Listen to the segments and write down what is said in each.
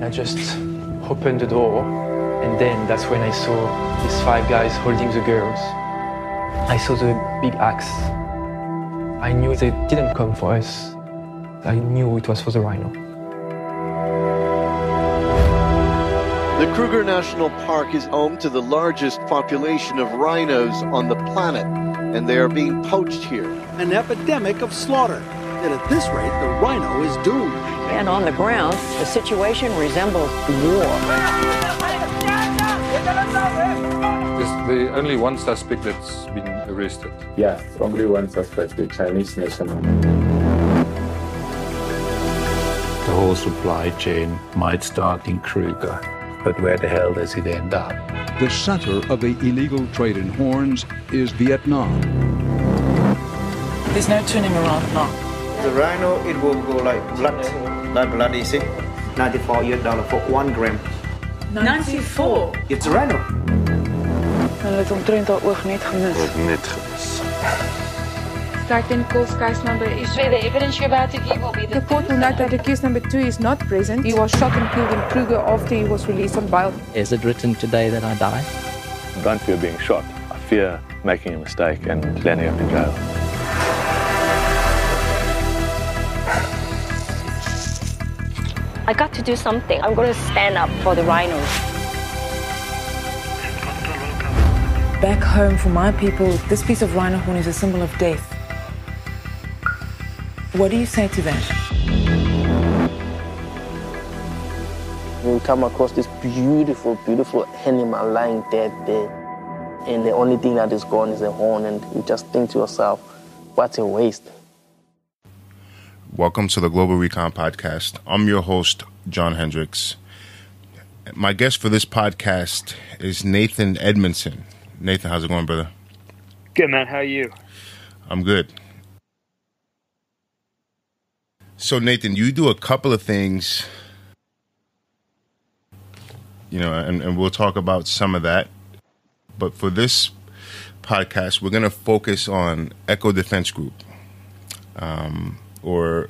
I just opened the door, and then that's when I saw these five guys holding the girls. I saw the big axe. I knew they didn't come for us. I knew it was for the rhino. The Kruger National Park is home to the largest population of rhinos on the planet, and they are being poached here. An epidemic of slaughter. And at this rate, the rhino is doomed. And on the ground, the situation resembles war. Is the only one suspect that's been arrested? Yeah, only one suspect, the Chinese national. The whole supply chain might start in Kruger, but where the hell does it end up? The center of the illegal trade in horns is Vietnam. There's no turning around now. The rhino, it will go like blood, like blood, you see? 94 US dollar for one gram. 94? It's a rhino. Hulle het omtrent haar oog net gemis. Het net gemis. Starting calls case number is the evidence you're about to give will be the court will note that the case number two is not present. He was shot and killed in Kruger after he was released on bail. Is it written today that I die? I don't fear being shot. I fear making a mistake and landing up in jail. I got to do something. I'm going to stand up for the rhinos. Back home for my people, this piece of rhino horn is a symbol of death. What do you say to that? We come across this beautiful, beautiful animal lying dead there. And the only thing that is gone is the horn, and you just think to yourself, what a waste. Welcome to the Global Recon Podcast. I'm your host, John Hendricks. My guest for this podcast is Nathan Edmondson. Nathan, how's it going, brother? Good, man. How are you? I'm good. So, Nathan, you do a couple of things, you know, and, and we'll talk about some of that. But for this podcast, we're going to focus on Echo Defense Group. Um, or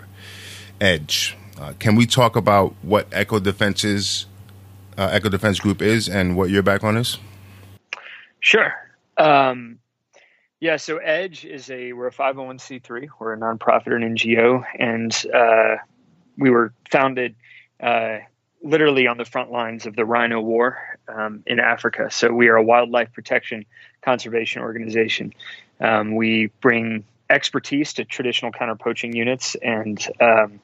Edge. Uh, can we talk about what Echo Defense is, uh, Echo Defense Group is, and what your background is? Sure. Um, yeah. So Edge is a we're a 501c3. We're a nonprofit or an NGO, and uh, we were founded uh, literally on the front lines of the Rhino War um, in Africa. So we are a wildlife protection conservation organization. Um, we bring expertise to traditional counter poaching units, and um,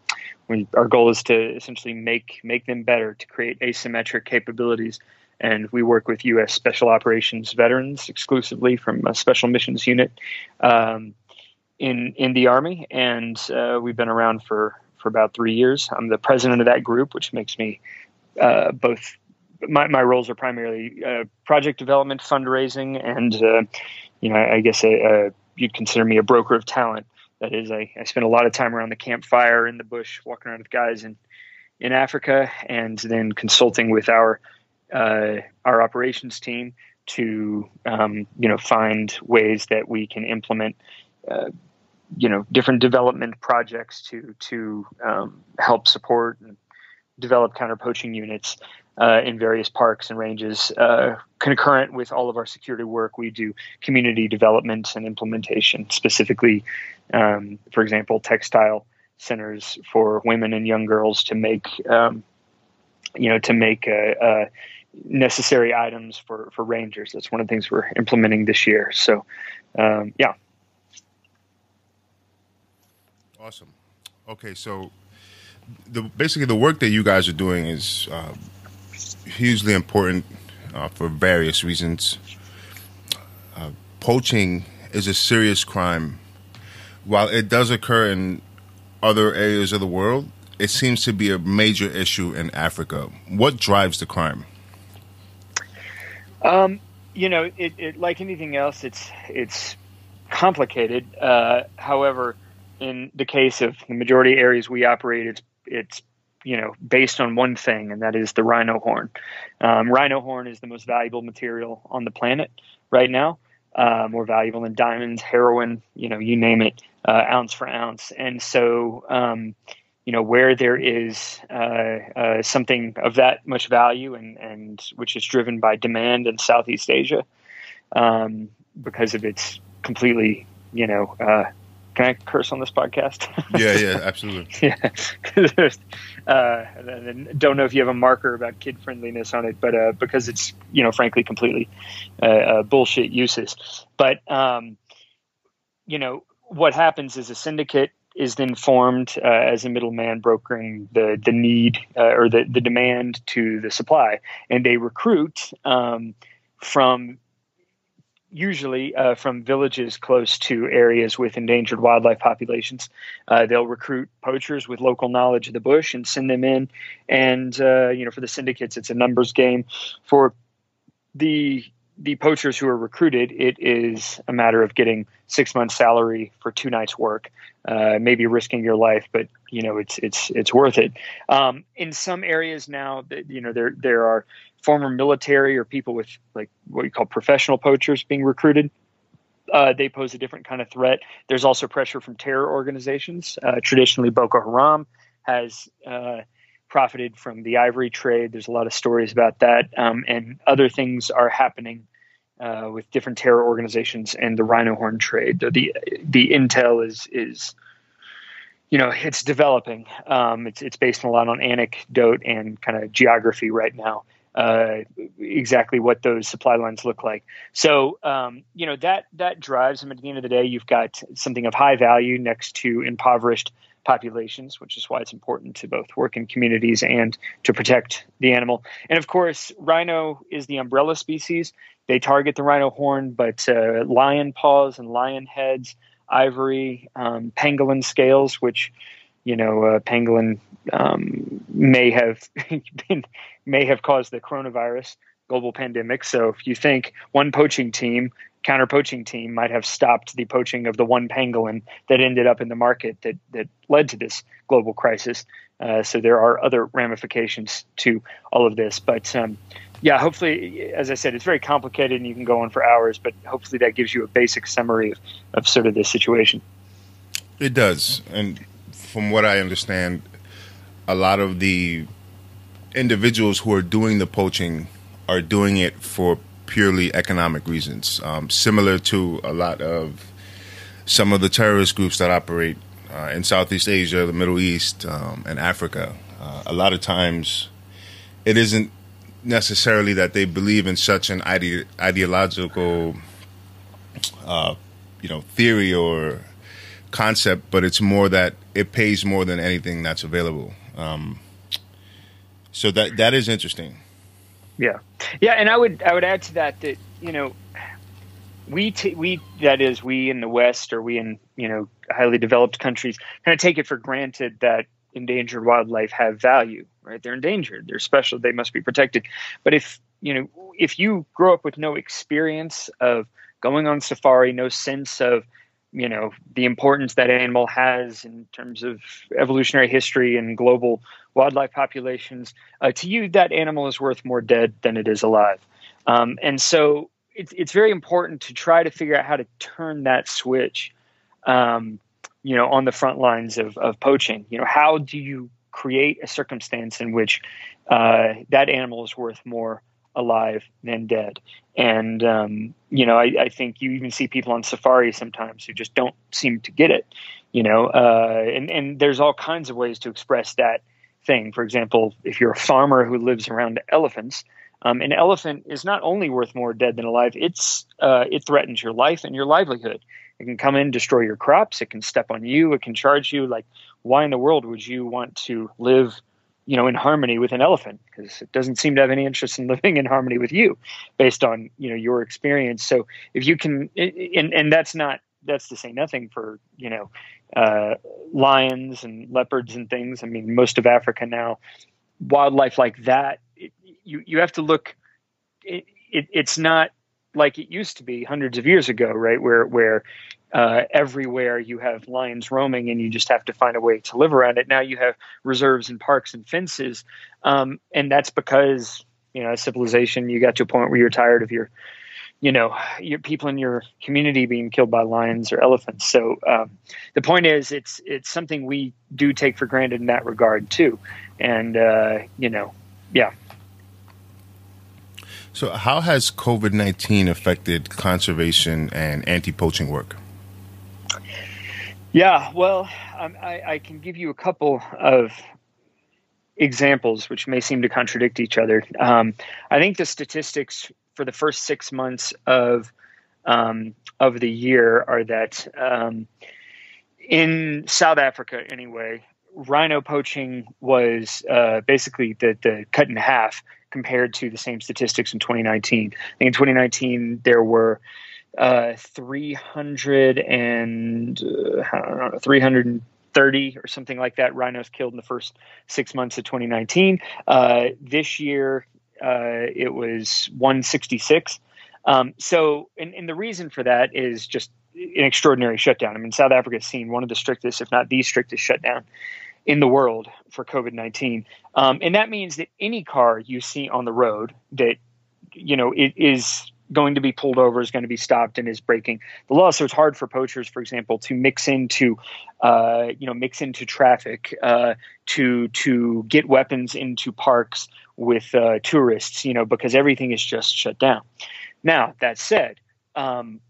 we, our goal is to essentially make make them better to create asymmetric capabilities. And we work with U.S. Special Operations veterans exclusively from a Special Missions Unit um, in in the Army, and uh, we've been around for for about three years. I'm the president of that group, which makes me uh, both. My, my roles are primarily uh, project development, fundraising, and uh, you know, I guess a, a you'd consider me a broker of talent. That is, I, I spend a lot of time around the campfire in the bush, walking around with guys in in Africa, and then consulting with our uh, our operations team to um, you know find ways that we can implement uh, you know different development projects to to um, help support and develop counter poaching units uh, in various parks and ranges. Uh, concurrent with all of our security work, we do community development and implementation, specifically, um, for example, textile centers for women and young girls to make, um, you know, to make uh, uh necessary items for for rangers. That's one of the things we're implementing this year. So, um, yeah. Awesome. Okay, so the basically the work that you guys are doing is uh, hugely important uh, for various reasons. Uh, poaching is a serious crime. While it does occur in other areas of the world, it seems to be a major issue in Africa. What drives the crime? Um, you know, it, it, like anything else, it's it's complicated. Uh, however, in the case of the majority areas we operate, it's it's you know based on one thing, and that is the rhino horn. Um, rhino horn is the most valuable material on the planet right now. Uh, more valuable than diamonds, heroin, you know, you name it, uh, ounce for ounce. And so, um, you know where there is uh, uh, something of that much value and and which is driven by demand in Southeast Asia um, because of its completely you know uh, can I curse on this podcast? yeah, yeah, absolutely. yeah, there's, uh, don't know if you have a marker about kid friendliness on it, but uh, because it's you know frankly completely uh, uh, bullshit uses. But um, you know what happens is a syndicate is then formed uh, as a middleman brokering the the need uh, or the the demand to the supply, and they recruit um, from usually uh, from villages close to areas with endangered wildlife populations. Uh, they'll recruit poachers with local knowledge of the bush and send them in. And uh, you know, for the syndicates, it's a numbers game. For the the poachers who are recruited, it is a matter of getting six months' salary for two nights' work, uh, maybe risking your life, but you know it's it's it's worth it. Um, in some areas now, you know there there are former military or people with like what you call professional poachers being recruited. Uh, they pose a different kind of threat. There's also pressure from terror organizations. Uh, traditionally, Boko Haram has uh, profited from the ivory trade. There's a lot of stories about that, um, and other things are happening uh, with different terror organizations and the rhino horn trade. The the, the intel is is you know it's developing. Um, it's it's based a lot on anecdote and kind of geography right now uh, exactly what those supply lines look like. So um, you know that that drives them. At the end of the day, you've got something of high value next to impoverished populations, which is why it's important to both work in communities and to protect the animal. And of course, rhino is the umbrella species. They target the rhino horn, but uh, lion paws and lion heads, ivory, um, pangolin scales, which you know, uh, pangolin um, may have been may have caused the coronavirus global pandemic. So if you think one poaching team, counter poaching team, might have stopped the poaching of the one pangolin that ended up in the market that that led to this global crisis. Uh, so there are other ramifications to all of this, but. Um, yeah, hopefully, as I said, it's very complicated and you can go on for hours, but hopefully that gives you a basic summary of, of sort of this situation. It does. And from what I understand, a lot of the individuals who are doing the poaching are doing it for purely economic reasons, um, similar to a lot of some of the terrorist groups that operate uh, in Southeast Asia, the Middle East, um, and Africa. Uh, a lot of times, it isn't necessarily that they believe in such an ide- ideological, uh, you know, theory or concept, but it's more that it pays more than anything that's available. Um, so that that is interesting. Yeah, yeah, and I would I would add to that that you know we t- we that is we in the West or we in you know highly developed countries kind of take it for granted that endangered wildlife have value, right? They're endangered, they're special, they must be protected. But if you know if you grow up with no experience of going on safari, no sense of you know the importance that animal has in terms of evolutionary history and global wildlife populations uh, to you that animal is worth more dead than it is alive. Um, and so it's, it's very important to try to figure out how to turn that switch um, you know on the front lines of, of poaching. You know how do you create a circumstance in which uh, that animal is worth more alive than dead. And um, you know, I, I, think you even see people on safari sometimes who just don't seem to get it. You know, uh, and and there's all kinds of ways to express that thing. For example, if you're a farmer who lives around elephants, um, an elephant is not only worth more dead than alive. It's uh, it threatens your life and your livelihood. It can come in, destroy your crops. It can step on you. It can charge you. Like, why in the world would you want to live you know in harmony with an elephant because it doesn't seem to have any interest in living in harmony with you based on you know your experience. So if you can and and that's not that's to say nothing for you know uh, lions and leopards and things. I mean most of africa now wildlife like that it, you you have to look it, it, it's not like it used to be hundreds of years ago right where where uh, everywhere you have lions roaming and you just have to find a way to live around it. Now you have reserves and parks and fences. Um, and that's because, you know, civilization, you got to a point where you're tired of your you know, your people in your community being killed by lions or elephants. So um, the point is, it's it's something we do take for granted in that regard too, and uh, you know, yeah. So, how has COVID 19 affected conservation and anti poaching work? Yeah, well, um, I, I, can give you a couple of examples which may seem to contradict each other. Um, I think the statistics for the first six months of um, of the year are that um, in South Africa, anyway, rhino poaching was uh, basically the, the cut in half compared to the same statistics in 2019. I think in 2019 there were uh, 300 and uh, I don't know, 330 or something like that rhinos killed in the first six months of 2019. Uh, this year uh, it was 166. Um, so, and, and the reason for that is just an extraordinary shutdown. I mean, South Africa has seen one of the strictest, if not the strictest, shutdown in the world for COVID 19. Um, and that means that any car you see on the road that, you know, it is going to be pulled over, is going to be stopped, and is breaking the law. So it's hard for poachers, for example, to mix into, uh, you know, mix into traffic, uh, to to get weapons into parks with uh, tourists, you know, because everything is just shut down. Now that said, um,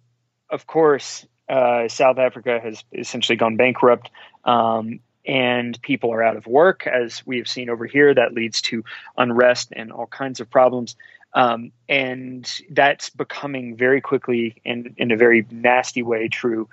of course, uh, South Africa has essentially gone bankrupt. Um, and people are out of work, as we have seen over here. That leads to unrest and all kinds of problems. Um, and that's becoming very quickly and in a very nasty way true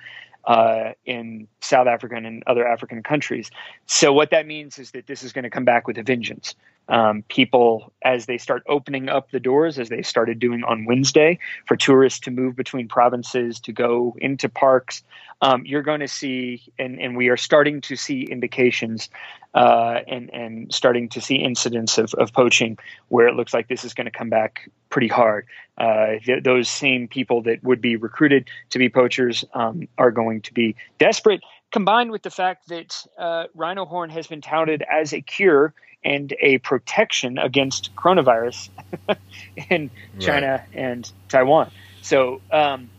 uh, in South African and other African countries. So what that means is that this is going to come back with a vengeance. Um, people, as they start opening up the doors, as they started doing on Wednesday, for tourists to move between provinces, to go into parks, um, you're going to see, and, and we are starting to see indications uh, and, and starting to see incidents of, of poaching where it looks like this is going to come back pretty hard. Uh, th- those same people that would be recruited to be poachers um, are going to be desperate, combined with the fact that uh, rhino horn has been touted as a cure and a protection against coronavirus in China and Taiwan. So, um,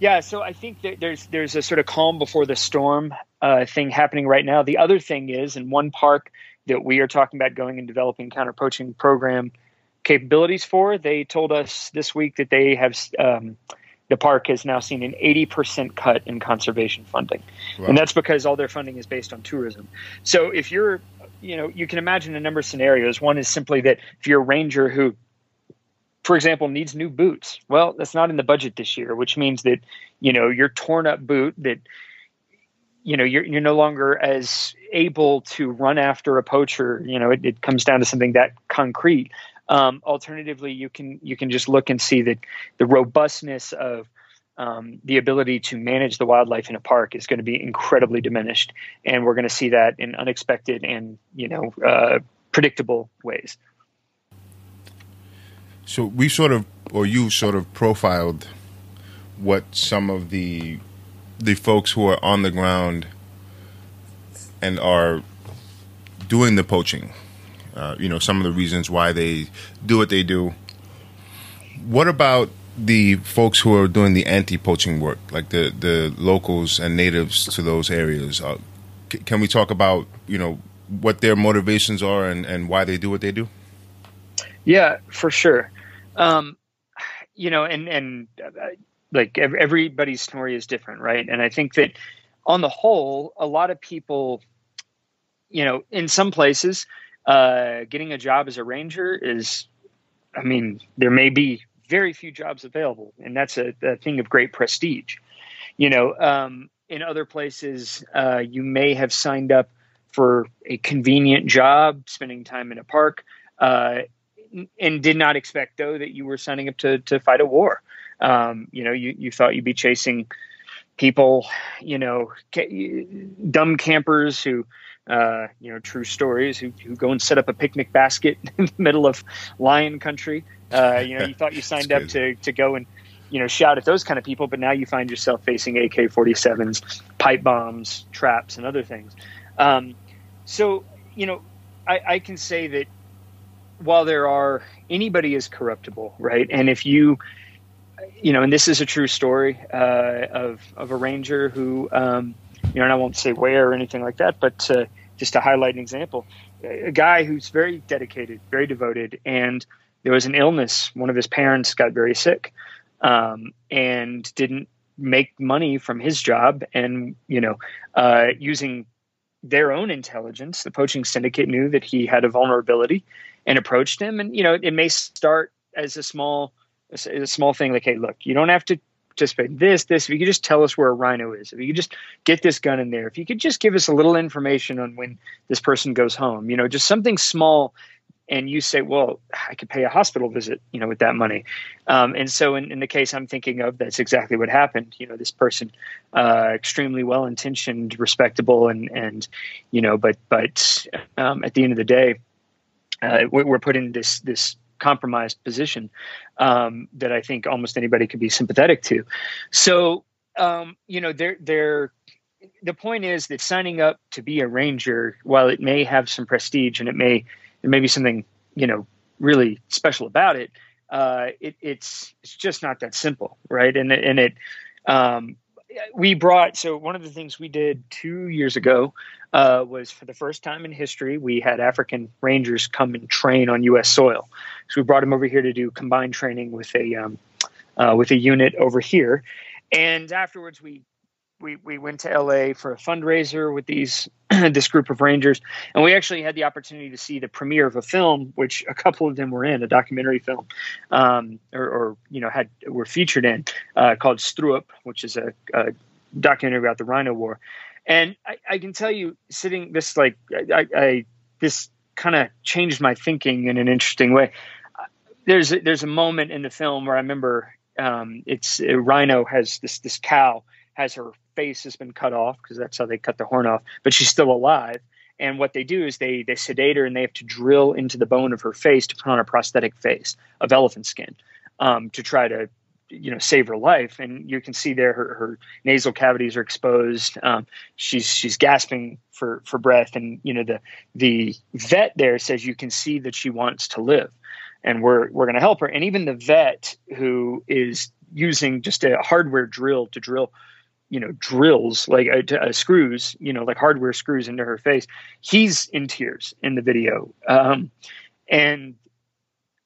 yeah, so I think that there's there's a sort of calm before the storm uh, thing happening right now. The other thing is, in one park that we are talking about going and developing counter poaching program capabilities for, they told us this week that they have um, the park has now seen an 80% cut in conservation funding, wow. and that's because all their funding is based on tourism. So if you're you know you can imagine a number of scenarios. One is simply that if you're a ranger who for example, needs new boots. Well, that's not in the budget this year, which means that you know your torn up boot that you know you're you're no longer as able to run after a poacher. You know, it, it comes down to something that concrete. Um, alternatively, you can you can just look and see that the robustness of um, the ability to manage the wildlife in a park is going to be incredibly diminished, and we're going to see that in unexpected and you know uh, predictable ways. So we sort of, or you sort of profiled what some of the the folks who are on the ground and are doing the poaching. Uh, you know, some of the reasons why they do what they do. What about the folks who are doing the anti-poaching work, like the the locals and natives to those areas? Uh, c- can we talk about you know what their motivations are and, and why they do what they do? Yeah, for sure. Um, you know, and and uh, like everybody's story is different, right? And I think that on the whole, a lot of people, you know, in some places, uh, getting a job as a ranger is, I mean, there may be very few jobs available, and that's a, a thing of great prestige. You know, um, in other places, uh, you may have signed up for a convenient job, spending time in a park, uh, and did not expect though that you were signing up to to fight a war. Um, you know, you you thought you'd be chasing people, you know, ca- dumb campers who. Uh, you know, true stories who, who go and set up a picnic basket in the middle of lion country. Uh, you know, you thought you signed up to, to go and, you know, shout at those kind of people, but now you find yourself facing AK 47s, pipe bombs, traps, and other things. Um, so, you know, I, I can say that while there are anybody is corruptible, right? And if you you know, and this is a true story uh, of of a ranger who, um, you know, and I won't say where or anything like that, but uh, just to highlight an example, a guy who's very dedicated, very devoted, and there was an illness. One of his parents got very sick, um, and didn't make money from his job, and you know, uh, using their own intelligence, the poaching syndicate knew that he had a vulnerability and approached him. And you know, it may start as a small a small thing like, hey, look, you don't have to participate this, this. If you could just tell us where a rhino is, if you could just get this gun in there, if you could just give us a little information on when this person goes home, you know, just something small. And you say, well, I could pay a hospital visit, you know, with that money. Um, and so, in, in, the case I'm thinking of, that's exactly what happened. You know, this person, uh, extremely well intentioned, respectable, and and you know, but but um, at the end of the day, uh, we're put in this this compromised position um, that I think almost anybody could be sympathetic to. So, um, you know, they're, they're, the point is that signing up to be a ranger, while it may have some prestige and it may, there may be something, you know, really special about it, uh, it it's, it's just not that simple. Right. And, and it, um, we brought so one of the things we did two years ago uh, was for the first time in history we had African Rangers come and train on U.S. soil. So we brought them over here to do combined training with a um, uh, with a unit over here, and afterwards we. We, we went to LA for a fundraiser with these this group of rangers, and we actually had the opportunity to see the premiere of a film, which a couple of them were in, a documentary film, um, or, or, you know had were featured in, uh, called Stroop, which is a, a documentary about the Rhino War. And I, I can tell you, sitting this like I, I this kind of changed my thinking in an interesting way. There's a, there's a moment in the film where I remember um, it's a rhino has this this cow has her face has been cut off because that's how they cut the horn off, but she's still alive. And what they do is they they sedate her and they have to drill into the bone of her face to put on a prosthetic face of elephant skin um, to try to you know save her life. And you can see there her, her nasal cavities are exposed. Um, she's she's gasping for for breath. And you know the the vet there says you can see that she wants to live and we're we're going to help her. And even the vet who is using just a hardware drill to drill you know drills like uh, uh, screws you know like hardware screws into her face he's in tears in the video um, and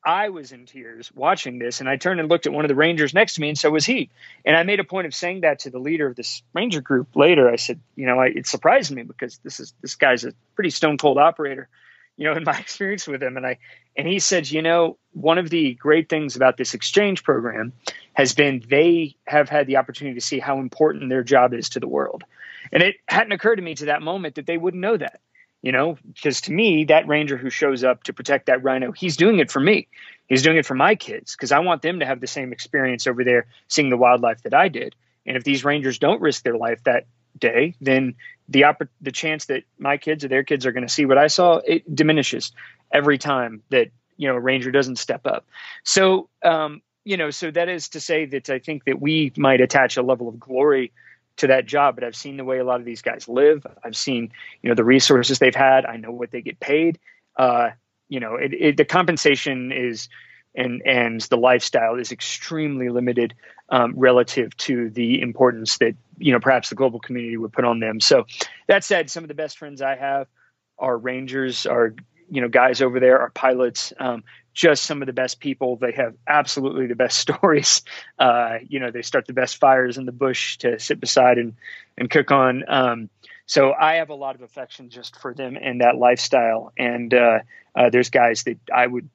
I was in tears watching this, and I turned and looked at one of the Rangers next to me, and so was he. And I made a point of saying that to the leader of this Ranger group later. I said, you know, I, it surprised me because this is this guy's a pretty stone cold operator, you know, in my experience with him. And I and he said, you know, one of the great things about this exchange program has been they have had the opportunity to see how important their job is to the world. And it hadn't occurred to me to that moment that they wouldn't know that you know because to me that ranger who shows up to protect that rhino he's doing it for me he's doing it for my kids because i want them to have the same experience over there seeing the wildlife that i did and if these rangers don't risk their life that day then the opp- the chance that my kids or their kids are going to see what i saw it diminishes every time that you know a ranger doesn't step up so um, you know so that is to say that i think that we might attach a level of glory to that job, but I've seen the way a lot of these guys live. I've seen, you know, the resources they've had. I know what they get paid. Uh, you know, it, it, the compensation is and and the lifestyle is extremely limited um, relative to the importance that you know perhaps the global community would put on them. So that said, some of the best friends I have are rangers, are you know guys over there, are pilots. Um, just some of the best people. They have absolutely the best stories. Uh, you know, they start the best fires in the bush to sit beside and and cook on. Um, so I have a lot of affection just for them and that lifestyle. And uh, uh, there's guys that I would,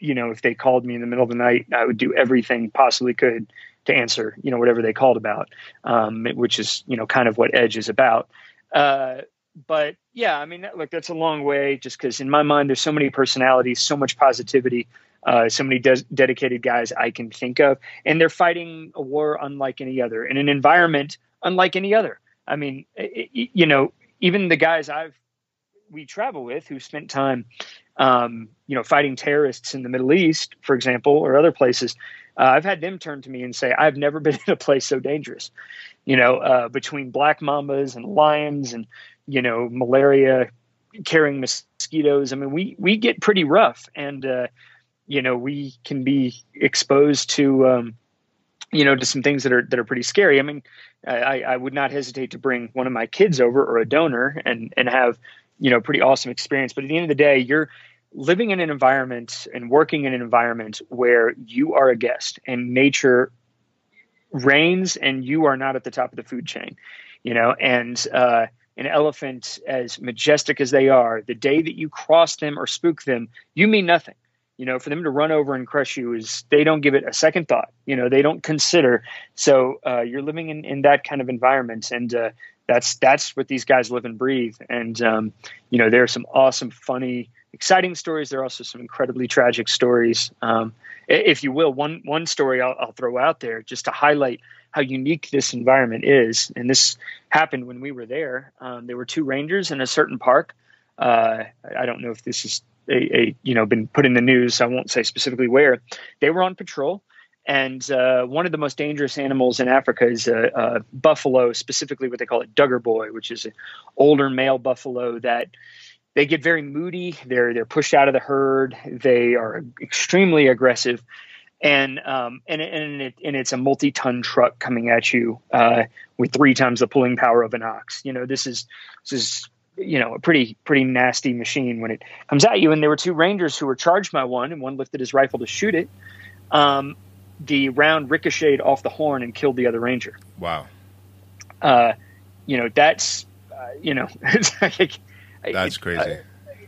you know, if they called me in the middle of the night, I would do everything possibly could to answer, you know, whatever they called about, um, which is, you know, kind of what Edge is about. Uh, but yeah, I mean, look, that's a long way just because in my mind, there's so many personalities, so much positivity, uh, so many de- dedicated guys I can think of, and they're fighting a war unlike any other in an environment unlike any other. I mean, it, you know, even the guys I've we travel with who spent time, um, you know, fighting terrorists in the Middle East, for example, or other places. Uh, I've had them turn to me and say, "I've never been in a place so dangerous." You know, uh, between black mambas and lions and you know, malaria carrying mosquitoes. I mean, we we get pretty rough, and uh, you know, we can be exposed to um, you know, to some things that are that are pretty scary. I mean, I, I would not hesitate to bring one of my kids over or a donor and and have you know pretty awesome experience. But at the end of the day, you're living in an environment and working in an environment where you are a guest and nature reigns and you are not at the top of the food chain you know? And uh, an elephant as majestic as they are the day that you cross them or spook them you mean nothing. You know for them to run over and crush you is they don't give it a second thought. You know they don't consider. So uh, you're living in, in that kind of environment and uh, that's that's what these guys live and breathe. And um, you know there are some awesome funny exciting stories. There are also some incredibly tragic stories. Um, if you will one one story I'll, I'll throw out there just to highlight how unique this environment is. And this happened when we were there. Um, there were two rangers in a certain park. Uh, i don't know if this is a, a, you know been put in the news. I won't say specifically where. They were on patrol, and uh, one of the most dangerous animals in Africa is a, a, buffalo, specifically what they call a dagga boy, which is an older male buffalo that they get very moody. They're they're pushed out of the herd. They are extremely aggressive, and um, and and, it, and it's a multi-ton truck coming at you uh, with three times the pulling power of an ox. You know this is this is you know a pretty pretty nasty machine when it comes at you. And there were two rangers who were charged by one, and one lifted his rifle to shoot it. Um, the round ricocheted off the horn and killed the other ranger. Wow. Uh, you know that's uh, you know like, that's crazy. Uh,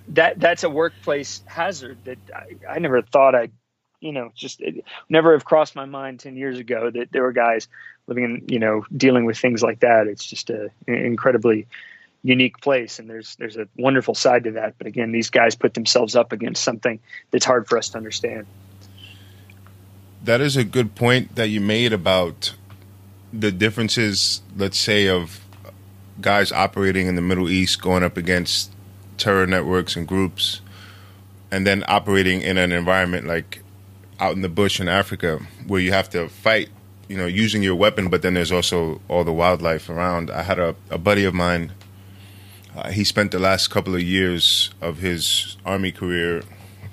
that that's a workplace hazard that I, I never thought I'd you know just it never have crossed my mind 10 years ago that there were guys living in you know dealing with things like that it's just a incredibly unique place and there's there's a wonderful side to that but again these guys put themselves up against something that's hard for us to understand that is a good point that you made about the differences let's say of guys operating in the middle east going up against terror networks and groups and then operating in an environment like out in the bush in africa where you have to fight you know using your weapon but then there's also all the wildlife around i had a, a buddy of mine uh, he spent the last couple of years of his army career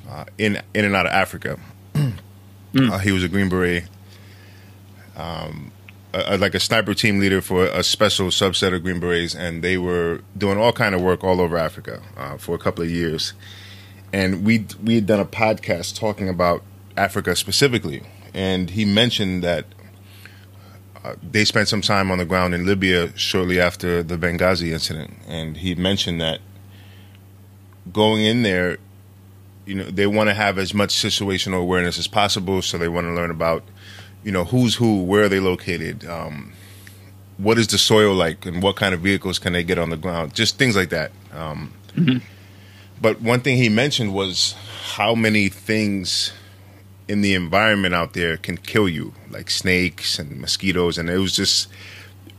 uh, in in and out of Africa. mm. uh, he was a Green Beret, um, a, a, like a sniper team leader for a special subset of Green Berets, and they were doing all kind of work all over Africa uh, for a couple of years. And we we had done a podcast talking about Africa specifically, and he mentioned that uh, they spent some time on the ground in Libya shortly after the Benghazi incident, and he mentioned that going in there, you know, they want to have as much situational awareness as possible. So they want to learn about, you know, who's who, where are they located, um, what is the soil like, and what kind of vehicles can they get on the ground, just things like that. Um, mm-hmm. But one thing he mentioned was how many things in the environment out there can kill you, like snakes and mosquitoes. And it was just,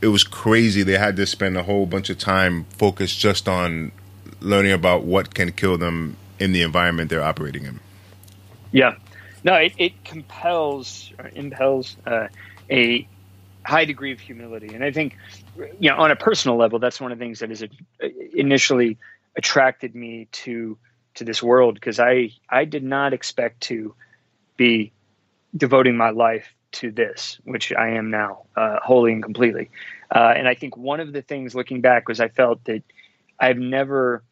it was crazy. They had to spend a whole bunch of time focused just on learning about what can kill them in the environment they're operating in. Yeah. No, it, it compels or impels uh, a high degree of humility. And I think, you know, on a personal level, that's one of the things that has initially attracted me to to this world because I I did not expect to be devoting my life to this, which I am now, uh, wholly and completely. Uh, and I think one of the things looking back was I felt that I've never,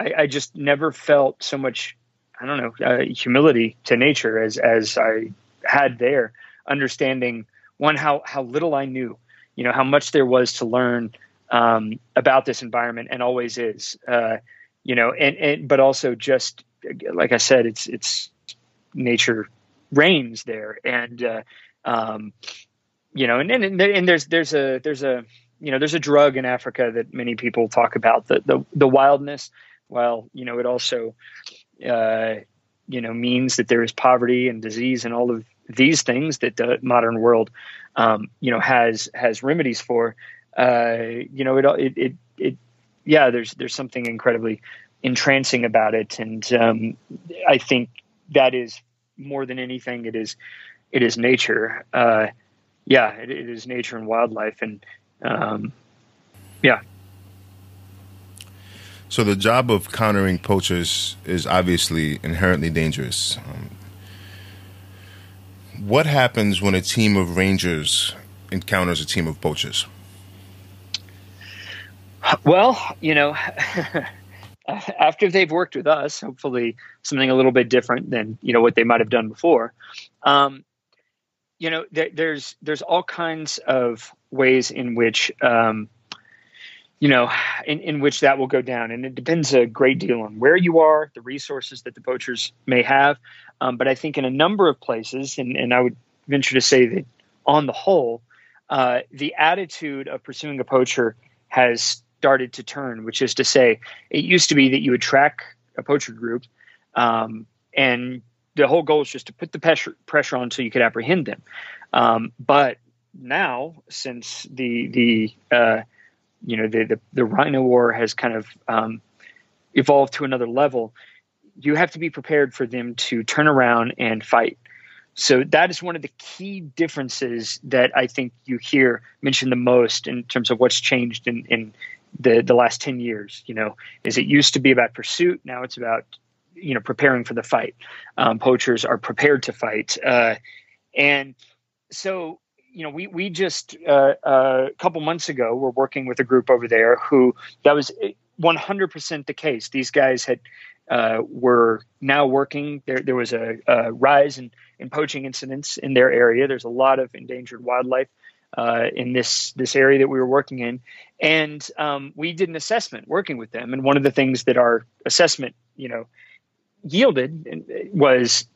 I, I just never felt so much, I don't know, uh, humility to nature as as I had there, understanding one how how little I knew, you know, how much there was to learn um, about this environment, and always is, uh, you know, and and but also just like I said, it's it's nature reigns there, and uh, um, you know, and, and and there's there's a there's a you know there's a drug in Africa that many people talk about the the, the wildness. Well, you know, it also uh, you know means that there is poverty and disease and all of these things that the modern world um, you know has has remedies for. Uh, you know, it, it it it yeah. There's there's something incredibly entrancing about it, and um, I think that is more than anything it is it is nature uh, yeah it, it is nature and wildlife and um, yeah so the job of countering poachers is obviously inherently dangerous um, what happens when a team of rangers encounters a team of poachers? Well, you know, after they've worked with us, hopefully something a little bit different than you know what they might have done before. Um, you know, there, there's there's all kinds of ways in which um, you know in, in which that will go down, and it depends a great deal on where you are, the resources that the poachers may have. Um, but I think in a number of places, and, and I would venture to say that on the whole, uh, the attitude of pursuing a poacher has started to turn, which is to say, it used to be that you would track a poacher group, um, and the whole goal is just to put the pressure, pressure on so you could apprehend them. Um, but now, since the the uh, you know the, the, the rhino war has kind of um, evolved to another level, you have to be prepared for them to turn around and fight. So that is one of the key differences that I think you hear mentioned the most in terms of what's changed in, in the the last 10 years you know is it used to be about pursuit. Now it's about you know preparing for the fight. Um, poachers are prepared to fight. Uh, and so you know we we just uh, uh, a couple months ago were working with a group over there who that was 100% the case. These guys had uh, were now working. There there was a, a rise in, in poaching incidents in their area. There's a lot of endangered wildlife uh, in this this area that we were working in, and um, we did an assessment working with them. And one of the things that our assessment, you know, yielded was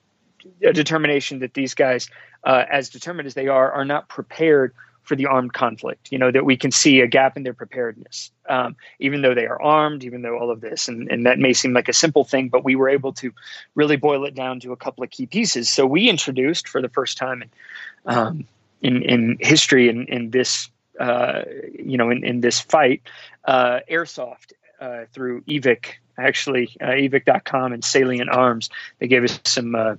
a determination that these guys, uh, as determined as they are, are not prepared for the armed conflict. You know that we can see a gap in their preparedness, um, even though they are armed, even though all of this, and, and that may seem like a simple thing, but we were able to really boil it down to a couple of key pieces. So we introduced for the first time, and um, in in history in in this uh, you know in in this fight uh, airsoft uh, through Evike actually uh, Evike.com and salient arms they gave us some uh,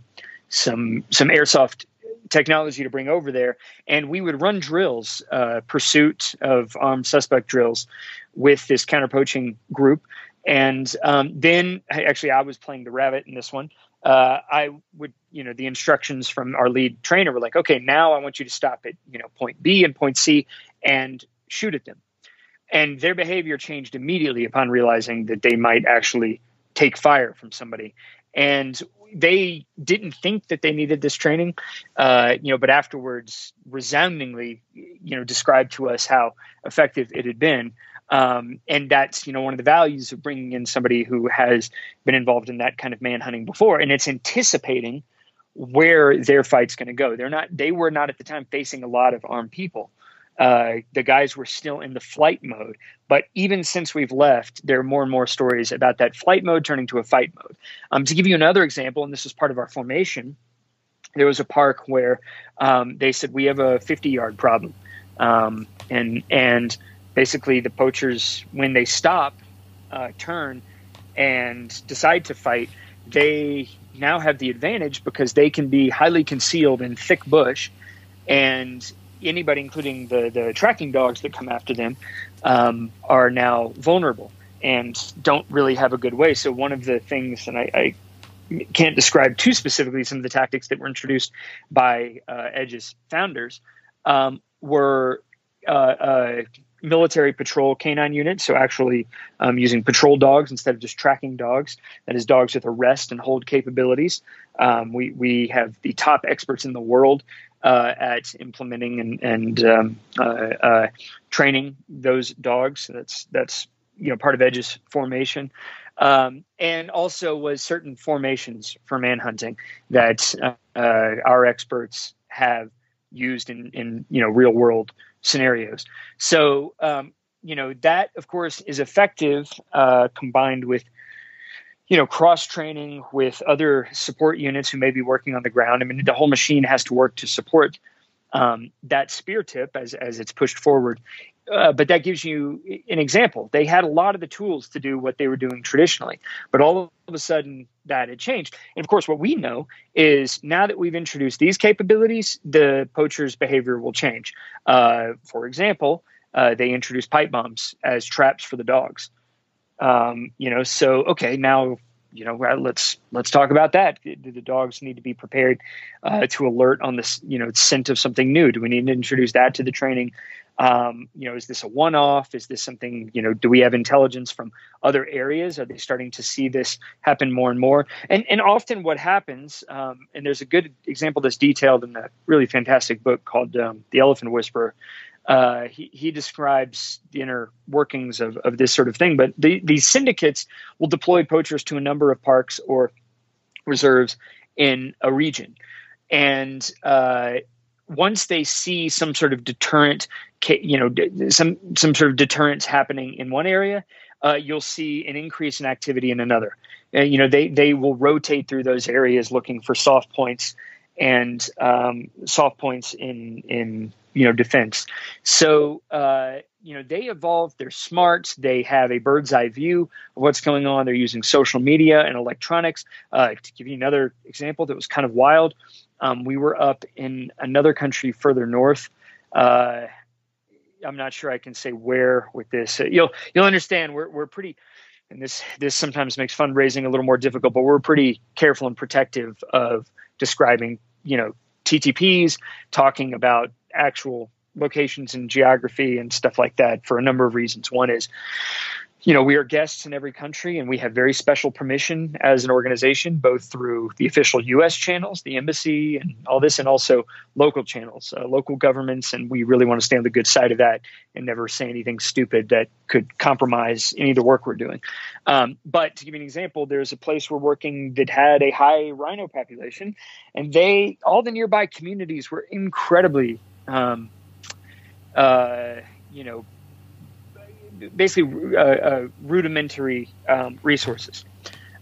some some airsoft technology to bring over there and we would run drills uh, pursuit of armed suspect drills with this counter poaching group and um, then actually i was playing the rabbit in this one uh, I would, you know, the instructions from our lead trainer were like, okay, now I want you to stop at, you know, point B and point C and shoot at them. And their behavior changed immediately upon realizing that they might actually take fire from somebody. And they didn't think that they needed this training, uh, you know, but afterwards resoundingly, you know, described to us how effective it had been. Um, and that's you know one of the values of bringing in somebody who has been involved in that kind of manhunting before, and it's anticipating where their fight's going to go. They're not. They were not at the time facing a lot of armed people. Uh, the guys were still in the flight mode. But even since we've left, there are more and more stories about that flight mode turning to a fight mode. Um, to give you another example, and this is part of our formation, there was a park where um, they said we have a 50 yard problem, um, and and basically the poachers when they stop uh, turn and decide to fight they now have the advantage because they can be highly concealed in thick bush and anybody including the, the tracking dogs that come after them um, are now vulnerable and don't really have a good way. So one of the things and I, I can't describe too specifically some of the tactics that were introduced by uh, edge's founders um, were uh, uh, military patrol canine unit, so actually um, using patrol dogs instead of just tracking dogs. That is, dogs with arrest and hold capabilities. Um, we we have the top experts in the world uh, at implementing and and um, uh, uh, training those dogs. That's that's you know part of Edge's formation. Um, and also was certain formations for manhunting that uh, our experts have used in in you know real world scenarios. So, um, you know, that of course is effective uh, combined with, you know, cross training with other support units who may be working on the ground. I mean, the whole machine has to work to support um, that spear tip as, as it's pushed forward. Uh, but that gives you an example. They had a lot of the tools to do what they were doing traditionally, but all of a sudden that had changed. And of course, what we know is now that we've introduced these capabilities, the poacher's behavior will change. Uh, for example, uh, they introduced pipe bombs as traps for the dogs. Um, you know, so okay, now you know, let's let's talk about that. Do the dogs need to be prepared uh, to alert on this, you know, scent of something new? Do we need to introduce that to the training? Um, you know, is this a one-off? Is this something? You know, do we have intelligence from other areas? Are they starting to see this happen more and more? And and often what happens, um, and there's a good example that's detailed in that really fantastic book called um, "The Elephant Whisperer." Uh, he, he describes the inner workings of, of this sort of thing. But the, these syndicates will deploy poachers to a number of parks or reserves in a region. And uh, once they see some sort of deterrent, you know, some some sort of deterrence happening in one area, uh, you'll see an increase in activity in another. Uh, you know, they they will rotate through those areas looking for soft points and um, soft points in in you know defense. So uh, you know they evolved. They're smart. They have a bird's eye view of what's going on. They're using social media and electronics. Uh, to give you another example that was kind of wild, um, we were up in another country further north. Uh, I'm not sure I can say where with this. Uh, you'll you'll understand. We're we're pretty and this this sometimes makes fundraising a little more difficult, but we're pretty careful and protective of describing, you know, TTPs, talking about actual locations and geography and stuff like that for a number of reasons. One is you know, we are guests in every country and we have very special permission as an organization, both through the official U.S. channels, the embassy, and all this, and also local channels, uh, local governments. And we really want to stay on the good side of that and never say anything stupid that could compromise any of the work we're doing. Um, but to give you an example, there's a place we're working that had a high rhino population, and they, all the nearby communities were incredibly, um, uh, you know, basically uh, uh, rudimentary um, resources.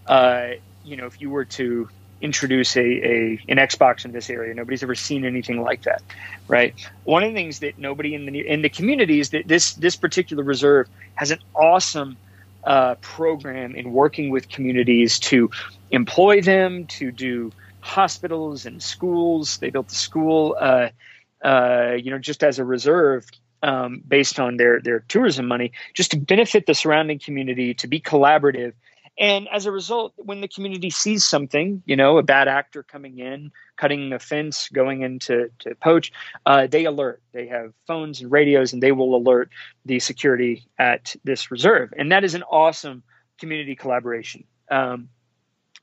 Uh, you know, if you were to introduce a, a an Xbox in this area, nobody's ever seen anything like that, right? One of the things that nobody in the in the community is that this this particular reserve has an awesome uh, program in working with communities to employ them to do hospitals and schools. They built the school, uh, you know, just as a reserve um, based on their their tourism money, just to benefit the surrounding community, to be collaborative. And as a result, when the community sees something, you know, a bad actor coming in, cutting a fence, going into to poach, uh, they alert. They have phones and radios, and they will alert the security at this reserve. And that is an awesome community collaboration. Um,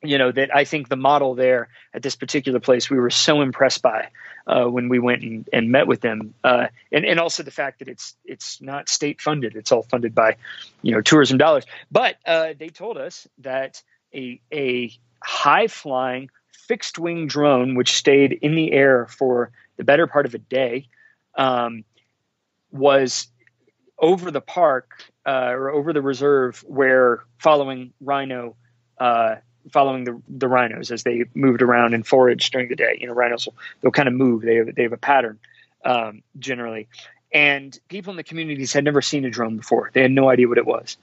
you know that I think the model there at this particular place we were so impressed by uh, when we went and, and met with them, uh, and and also the fact that it's it's not state funded; it's all funded by you know tourism dollars. But uh, they told us that a a high flying fixed wing drone, which stayed in the air for the better part of a day, um, was over the park uh, or over the reserve where following rhino uh, following the the rhinos as they moved around and foraged during the day. You know, rhinos will they'll kind of move. They have, they have a pattern um, generally, and people in the communities had never seen a drone before. They had no idea what it was.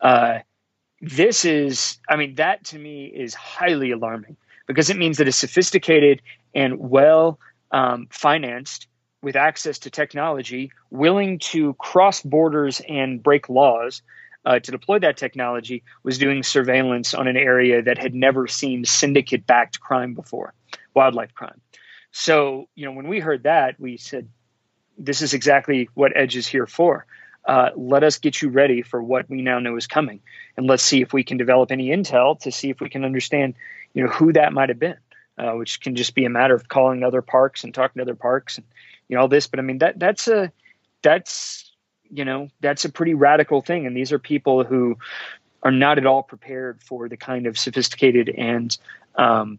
Uh, this is, I mean, that to me is highly alarming because it means that a sophisticated and well um, financed with access to technology, willing to cross borders and break laws, uh, to deploy that technology was doing surveillance on an area that had never seen syndicate backed crime before, wildlife crime. So, you know, when we heard that, we said, this is exactly what Edge is here for. Uh, let us get you ready for what we now know is coming. And let's see if we can develop any intel to see if we can understand, you know, who that might have been, uh, which can just be a matter of calling other parks and talking to other parks and, you know, all this. But I mean, that that's a, that's you know that's a pretty radical thing. And these are people who are not at all prepared for the kind of sophisticated and um,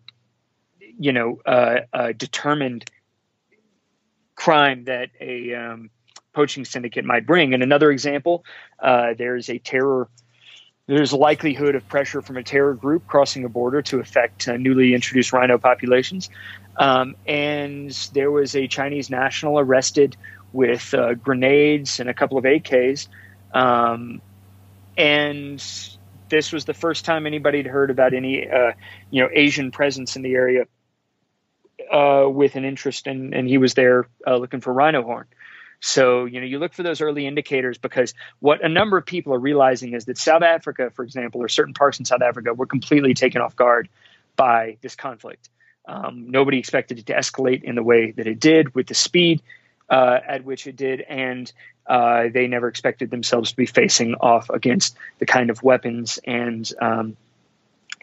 you know uh, uh, determined crime that a um, poaching syndicate might bring. And another example uh, there's a terror there's a likelihood of pressure from a terror group crossing a border to affect uh, newly introduced rhino populations. Um, and there was a chinese national arrested with uh, grenades and a couple of AKs. Um, and this was the first time anybody had heard about any, uh, you know, Asian presence in the area uh, with an interest, in, and he was there uh, looking for rhino horn. So, you know, you look for those early indicators because what a number of people are realizing is that South Africa, for example, or certain parks in South Africa were completely taken off guard by this conflict. Um, nobody expected it to escalate in the way that it did with the speed uh, at which it did, and uh, they never expected themselves to be facing off against the kind of weapons and, um,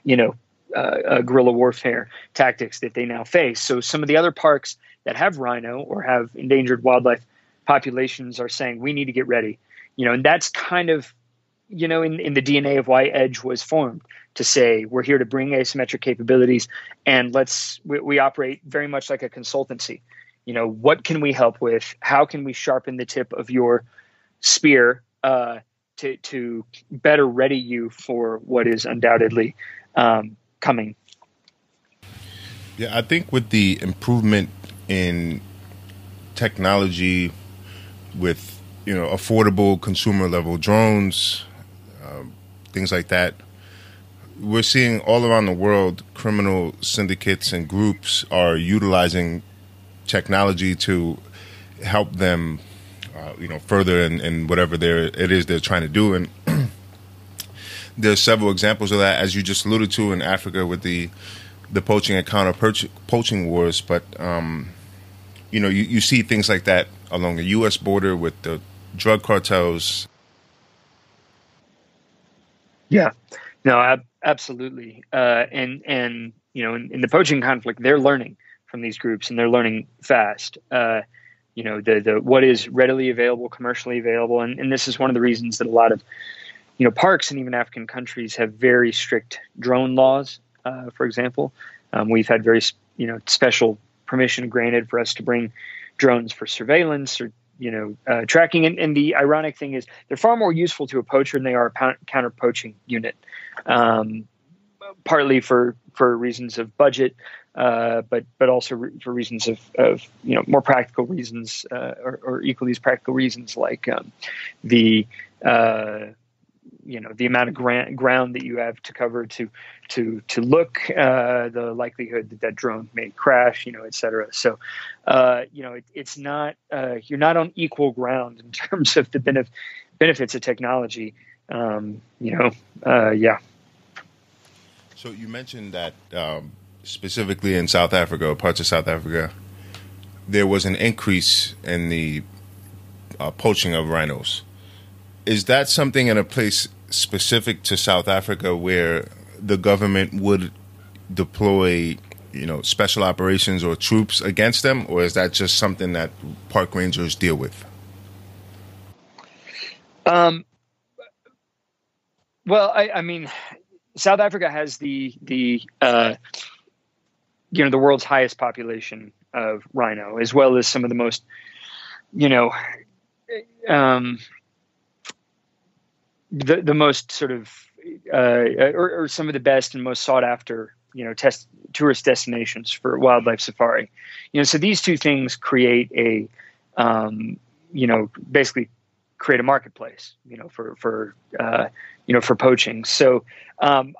you know, uh, uh, guerrilla warfare tactics that they now face. So some of the other parks that have rhino or have endangered wildlife populations are saying we need to get ready. You know, and that's kind of you know in, in the DNA of why Edge was formed to say we're here to bring asymmetric capabilities and let's we, we operate very much like a consultancy. You know, what can we help with? How can we sharpen the tip of your spear uh, to to better ready you for what is undoubtedly um, coming. Yeah, I think with the improvement in technology, with you know affordable consumer level drones, um, things like that, we're seeing all around the world criminal syndicates and groups are utilizing technology to help them, uh, you know, further in, in whatever they're, it is they're trying to do. And there's several examples of that, as you just alluded to in Africa with the the poaching and counter poaching wars. But um, you know, you, you see things like that along the U.S. border with the drug cartels. Yeah, no, ab- absolutely, uh, and and you know, in, in, the poaching conflict, they're learning from these groups, and they're learning fast. Uh, you know, the the what is readily available, commercially available, and, and this is one of the reasons that a lot of you know, parks and even African countries have very strict drone laws. Uh, for example, um, we've had very you know special permission granted for us to bring drones for surveillance or you know uh, tracking. And, and, the ironic thing is, they're far more useful to a poacher than they are a counter poaching unit. Um, partly for for reasons of budget, uh, but but also re- for reasons of, of you know more practical reasons uh, or, or, equally as practical reasons like um, the uh, you know the amount of gra- ground that you have to cover to to to look uh, the likelihood that that drone may crash you know et cetera. So uh, you know it, it's not you're not on equal ground in terms of the benef- benefits of technology. Um, you know yeah. So you mentioned that um, specifically in South Africa parts of South Africa there was an increase in the uh, poaching of rhinos is that something in a place specific to South Africa where the government would deploy, you know, special operations or troops against them, or is that just something that park rangers deal with? Um, well, I, I mean, South Africa has the the uh, you know the world's highest population of rhino, as well as some of the most you know um, the the most sort of uh, or, or, some of the best and most sought after you know test tourist destinations for wildlife safari. You know so these two things create a um, you know basically create a marketplace you know for for uh, you know for poaching. So um,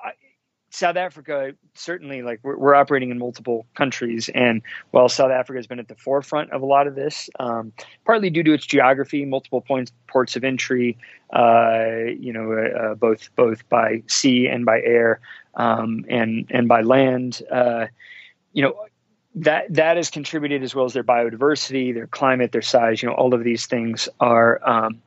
South Africa certainly like we're, we're, operating in multiple countries, and while South Africa has been at the forefront of a lot of this, um, partly due to its geography, multiple points ports of entry, uh, you know, uh, both both by sea and by air, um, and and by land, uh, you know. That that has contributed as well as their biodiversity, their climate, their size. You know, all of these things are, um,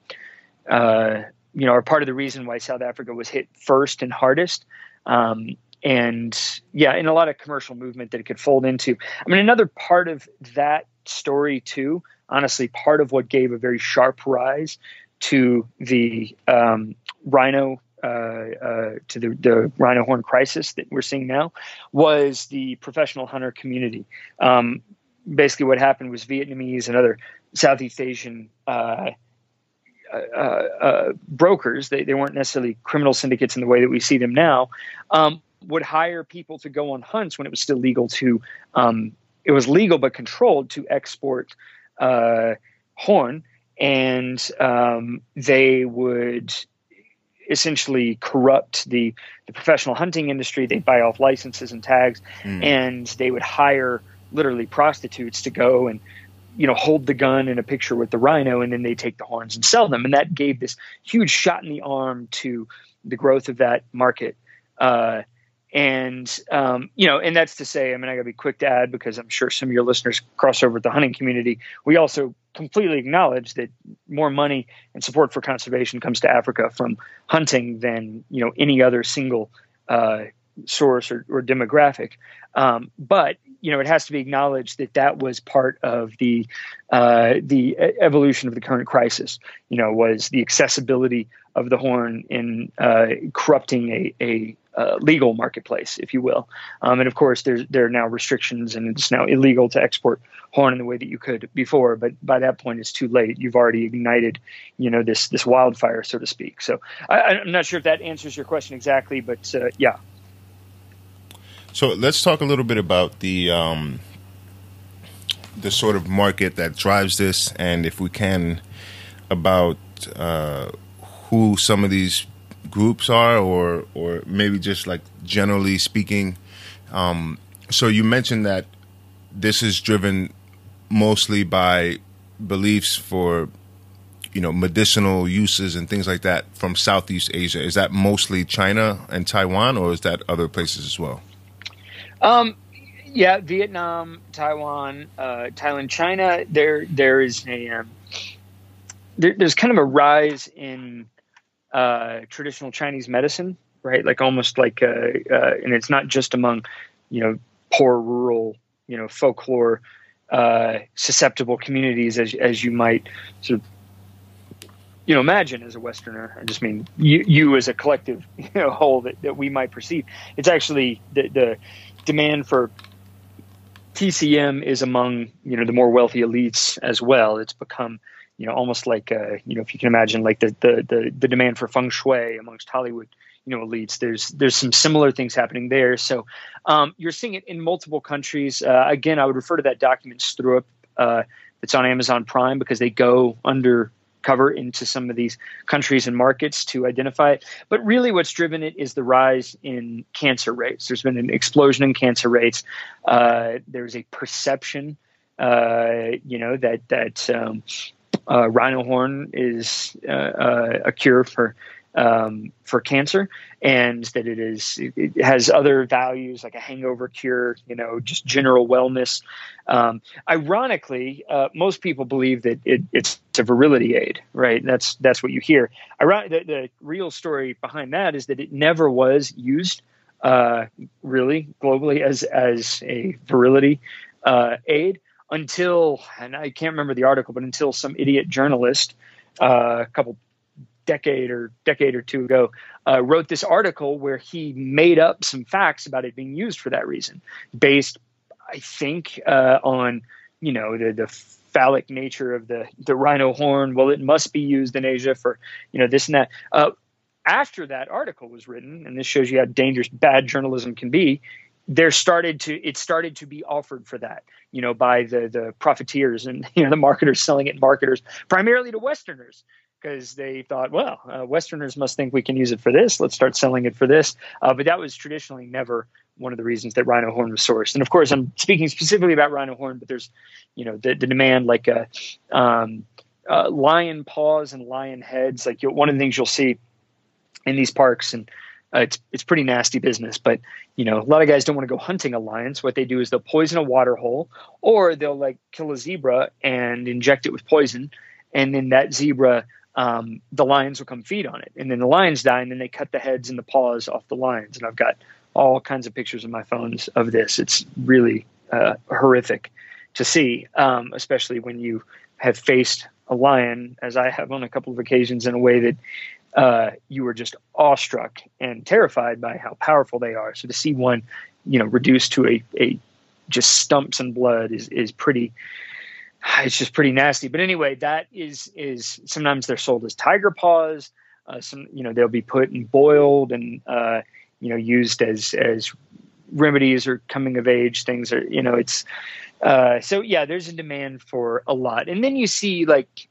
uh, you know, are part of the reason why South Africa was hit first and hardest. Um, and yeah, in a lot of commercial movement that it could fold into. I mean, another part of that story too, honestly, part of what gave a very sharp rise to the um, rhino uh, uh, to the, the, rhino horn crisis that we're seeing now was the professional hunter community. Um, basically, what happened was Vietnamese and other Southeast Asian uh, brokers, they, they weren't necessarily criminal syndicates in the way that we see them now, um, would hire people to go on hunts when it was still legal to, um, it was legal but controlled to export uh, horn. And um, they would essentially corrupt the, the professional hunting industry. They'd buy off licenses and tags, mm. and they would hire literally prostitutes to go and you know, hold the gun in a picture with the rhino, and then they take the horns and sell them, and that gave this huge shot in the arm to the growth of that market. Uh, and um, you know, and that's to say, I mean, I got to be quick to add because I'm sure some of your listeners cross over with the hunting community. We also completely acknowledge that more money and support for conservation comes to Africa from hunting than you know any other single uh, source or, or demographic. Um, but you know, it has to be acknowledged that that was part of the uh, the evolution of the current crisis. You know, was the accessibility of the horn in uh, corrupting a, a uh, legal marketplace, if you will. Um, and of course, there's there are now restrictions, and it's now illegal to export horn in the way that you could before. But by that point, it's too late. You've already ignited, you know, this this wildfire, so to speak. So I, am not sure if that answers your question exactly, but uh, yeah. So let's talk a little bit about the um, the sort of market that drives this, and if we can, about uh, who some of these groups are, or or maybe just like generally speaking. Um, so you mentioned that this is driven mostly by beliefs for you know medicinal uses and things like that from Southeast Asia. Is that mostly China and Taiwan, or is that other places as well? Um, yeah, Vietnam, Taiwan, uh, Thailand, China. There, there is a um, there, there's kind of a rise in uh, traditional Chinese medicine, right? Like almost like, uh, uh, and it's not just among, you know, poor rural, you know, folklore uh, susceptible communities as as you might sort of you know imagine as a westerner i just mean you, you as a collective you know whole that, that we might perceive it's actually the, the demand for tcm is among you know the more wealthy elites as well it's become you know, almost like uh, you know, if you can imagine, like the, the the the demand for feng shui amongst Hollywood, you know, elites. There's there's some similar things happening there. So um, you're seeing it in multiple countries. Uh, again, I would refer to that document Stroop uh, that's on Amazon Prime because they go under cover into some of these countries and markets to identify it. But really, what's driven it is the rise in cancer rates. There's been an explosion in cancer rates. Uh, there's a perception, uh, you know, that that um, uh, rhino horn is uh, uh, a cure for um, for cancer, and that it is it has other values like a hangover cure, you know, just general wellness. Um, ironically, uh, most people believe that it, it's a virility aid, right? That's that's what you hear. Iron- the, the real story behind that is that it never was used uh, really globally as as a virility uh, aid until, and I can't remember the article, but until some idiot journalist uh, a couple decade or decade or two ago uh, wrote this article where he made up some facts about it being used for that reason, based, I think, uh, on you know the the phallic nature of the the rhino horn. Well, it must be used in Asia for you know this and that. Uh, after that article was written, and this shows you how dangerous bad journalism can be, there started to it started to be offered for that you know by the the profiteers and you know the marketers selling it marketers primarily to westerners because they thought well uh, westerners must think we can use it for this let's start selling it for this uh, but that was traditionally never one of the reasons that rhino horn was sourced and of course i'm speaking specifically about rhino horn but there's you know the, the demand like uh, um, uh, lion paws and lion heads like one of the things you'll see in these parks and uh, it's it's pretty nasty business. But you know, a lot of guys don't want to go hunting a lion. So what they do is they'll poison a water hole, or they'll like kill a zebra and inject it with poison, and then that zebra, um, the lions will come feed on it, and then the lions die, and then they cut the heads and the paws off the lions. And I've got all kinds of pictures on my phones of this. It's really uh, horrific to see, um, especially when you have faced a lion, as I have on a couple of occasions, in a way that uh, you were just awestruck and terrified by how powerful they are. So to see one, you know, reduced to a, a just stumps and blood is is pretty. It's just pretty nasty. But anyway, that is is sometimes they're sold as tiger paws. Uh, some you know they'll be put and boiled and uh, you know used as as remedies or coming of age things. Or you know it's uh, so yeah. There's a demand for a lot, and then you see like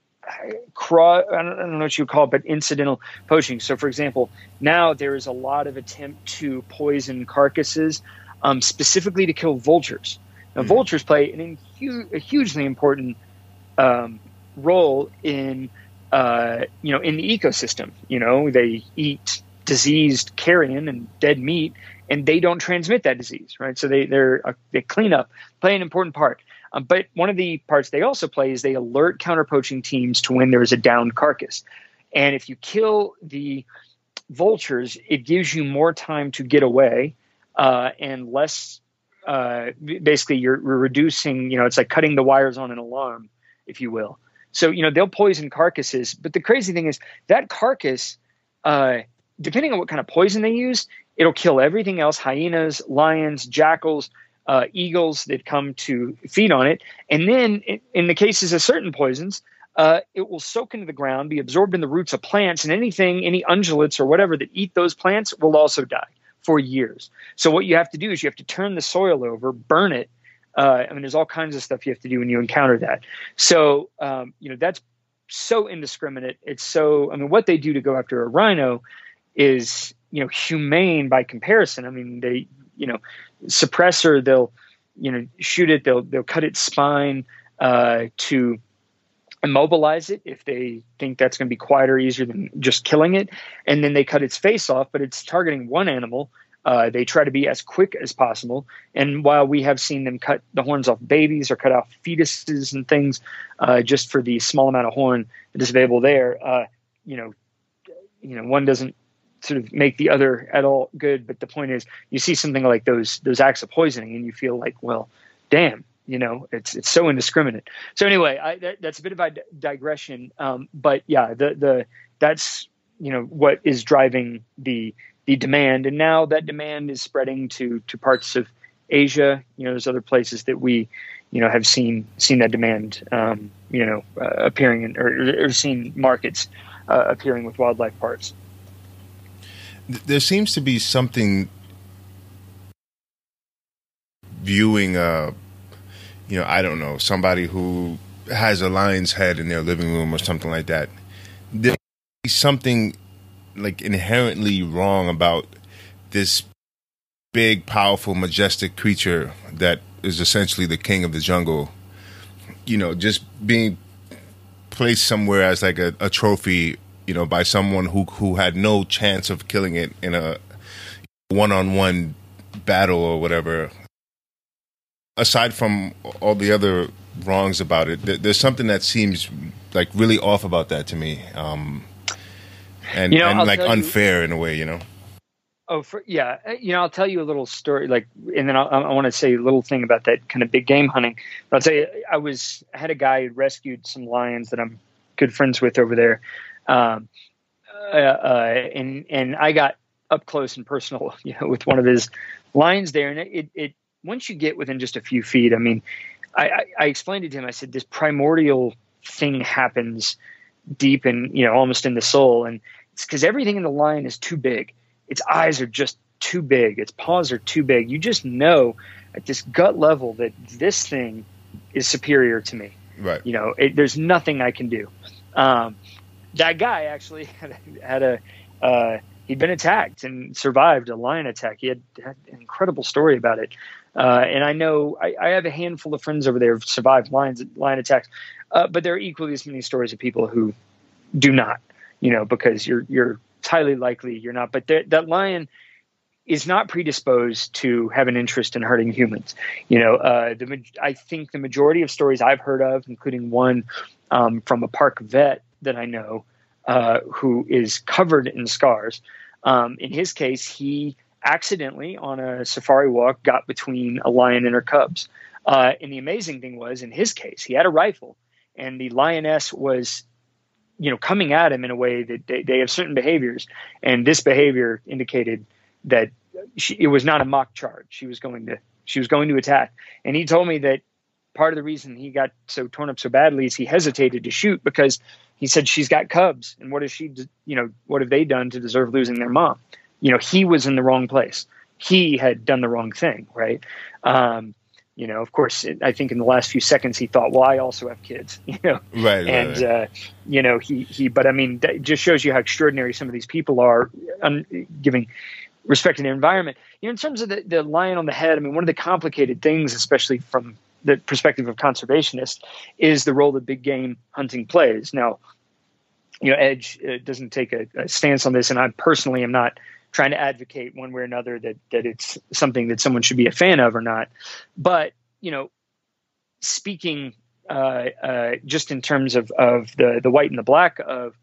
cross, I don't, I don't know what you call it, but incidental poaching. So, for example, now there is a lot of attempt to poison carcasses um, specifically to kill vultures. Now, mm vultures play an, a hugely important um, role in uh, you know in the ecosystem. You know, they eat diseased carrion and dead meat, and they don't transmit that disease, right? So they they're uh, they clean up, play an important part. Um, but one of the parts they also play is they alert counter poaching teams to when there is a downed carcass, and if you kill the vultures, it gives you more time to get away uh, and less. Uh, basically, you're, you're reducing. You know, it's like cutting the wires on an alarm, if you will. So you know they'll poison carcasses, but the crazy thing is that carcass, uh, depending on what kind of poison they use, it'll kill everything else: hyenas, lions, jackals, uh, eagles that come to feed on it. And then, in, the cases of certain poisons, uh, it will soak into the ground, be absorbed in the roots of plants, and anything, any ungulates or whatever that eat those plants will also die for years. So what you have to do is you have to turn the soil over, burn it, uh, I mean, there's all kinds of stuff you have to do when you encounter that. So, um, you know, that's so indiscriminate. It's so, I mean, what they do to go after a rhino is, you know, humane by comparison. I mean, they, you know, suppressor, they'll, you know, shoot it, they'll, they'll cut its spine uh, to immobilize it if they think that's going to be quieter, easier than just killing it. And then they cut its face off, but it's targeting one animal uh, they try to be as quick as possible. And while we have seen them cut the horns off babies or cut off fetuses and things uh, just for the small amount of horn that is available there, uh, you know, you know, one doesn't sort of make the other at all good. But the point is, you see something like those those acts of poisoning, and you feel like, well, damn, you know, it's it's so indiscriminate. So anyway, I, that, that's a bit of a digression. Um, but yeah, the the that's you know what is driving the the demand, and now that demand is spreading to to parts of Asia. You know, there's other places that we, you know, have seen seen that demand, um, you know, uh, appearing in, or, or seen markets uh, appearing with wildlife parks. There seems to be something viewing a, you know, I don't know, somebody who has a lion's head in their living room or something like that. There's something like inherently wrong about this big, powerful, majestic creature that is essentially the king of the jungle. You know, just being placed somewhere as like a, a trophy, you know, by someone who who had no chance of killing it in a one-on-one battle or whatever. Aside from all the other wrongs about it, there's something that seems like really off about that to me. Um, and, you know, and like unfair you, in a way, you know. Oh, for, yeah. Uh, you know, I'll tell you a little story, like, and then I'll, i want to say a little thing about that kind of big game hunting. But I'll tell you, I was I had a guy who rescued some lions that I'm good friends with over there, um, uh, uh, and and I got up close and personal, you know, with one of his lions there, and it, it, it once you get within just a few feet, I mean, I, I, I explained it to him. I said, this primordial thing happens deep and you know almost in the soul and it's because everything in the lion is too big. Its eyes are just too big. Its paws are too big. You just know at this gut level that this thing is superior to me. Right. You know, it, there's nothing I can do. Um, that guy actually had, had a uh, he'd been attacked and survived a lion attack. He had, had an incredible story about it. Uh, and I know I, I, have a handful of friends over there who've survived lions lion attacks, uh, but there are equally as many stories of people who do not you know, because you're you're highly likely you're not. But th- that lion is not predisposed to have an interest in hurting humans. You know, uh, the I think the majority of stories I've heard of, including one um, from a park vet that I know, uh, who is covered in scars. Um, in his case, he accidentally on a safari walk got between a lion and her cubs. Uh, and the amazing thing was, in his case, he had a rifle, and the lioness was you know coming at him in a way that they, they have certain behaviors. And this behavior indicated that she, it was not a mock charge. She was going to she was going to attack. And he told me that part of the reason he got so torn up so badly is he hesitated to shoot because he said she's got cubs and what has she you know what have they done to deserve losing their mom you know he was in the wrong place he had done the wrong thing right um, you know, of course, I think in the last few seconds he thought, "Well, I also have kids," you know, right? And right. Uh, you know, he he. But I mean, that just shows you how extraordinary some of these people are, un- giving respect to their environment. You know, in terms of the, the lion on the head, I mean, one of the complicated things, especially from the perspective of conservationists is the role that big game hunting plays. Now, you know, Edge uh, doesn't take a, a, stance on this, and I personally am not trying to advocate one way or another that that it's something that someone should be a fan of or not. But you know, speaking uh, uh, just in terms of of the the white and the black of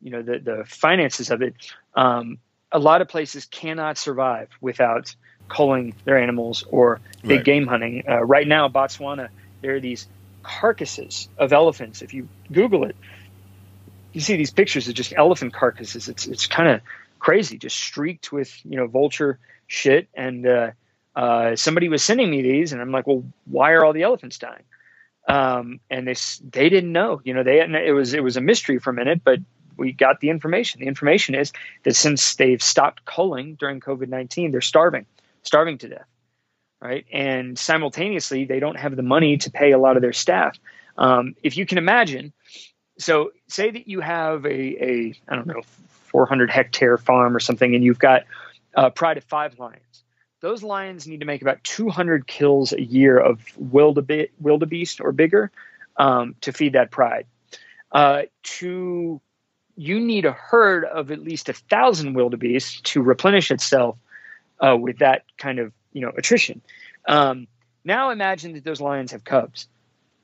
you know the the finances of it, um, a lot of places cannot survive without culling their animals or big right. game hunting. Uh, right now, Botswana, there are these carcasses of elephants. If you Google it, you see these pictures of just elephant carcasses. It's it's kind of crazy, just streaked with you know vulture shit. And uh, uh, somebody was sending me these, and I'm like, well, why are all the elephants dying? Um, and they they didn't know. You know, they it was it was a mystery for a minute, but we got the information. The information is that since they've stopped culling during COVID nineteen, they're starving, starving to death, right? And simultaneously, they don't have the money to pay a lot of their staff. Um, if you can imagine, so say that you have a, a I don't know 400 hectare farm or something, and you've got a pride of five lions. Those lions need to make about 200 kills a year of wildebeest, wildebeest or bigger um, to feed that pride. Uh, to you need a herd of at least a thousand wildebeest to replenish itself uh, with that kind of you know attrition. Um, now imagine that those lions have cubs,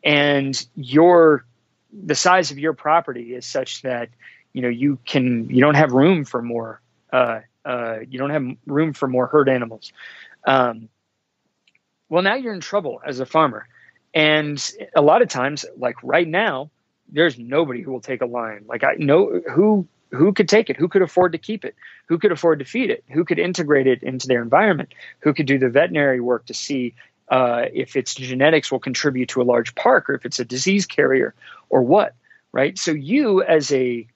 and your the size of your property is such that you know you can you don't have room for more uh, uh, you don't have room for more herd animals. Um, well, now you're in trouble as a farmer, and a lot of times, like right now, there's nobody who will take a lion. Like I know who who could take it, who could afford to keep it, who could afford to feed it, who could integrate it into their environment, who could do the veterinary work to see uh, if its genetics will contribute to a large park or if it's a disease carrier or what, right? So you as a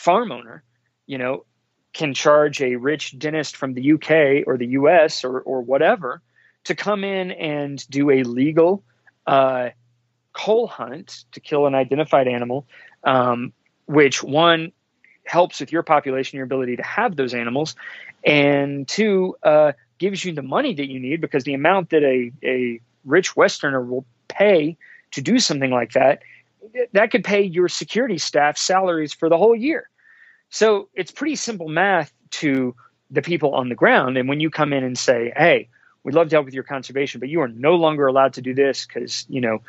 farm owner, you know, can charge a rich dentist from the UK or the US or, or whatever to come in and do a legal uh, cull hunt to kill an identified animal, um, which one helps with your population, your ability to have those animals, and two uh, gives you the money that you need because the amount that a, a rich Westerner will pay to do something like that, that could pay your security staff salaries for the whole year. So it's pretty simple math to the people on the ground. And when you come in and say, hey, we'd love to help with your conservation, but you are no longer allowed to do this because, you know,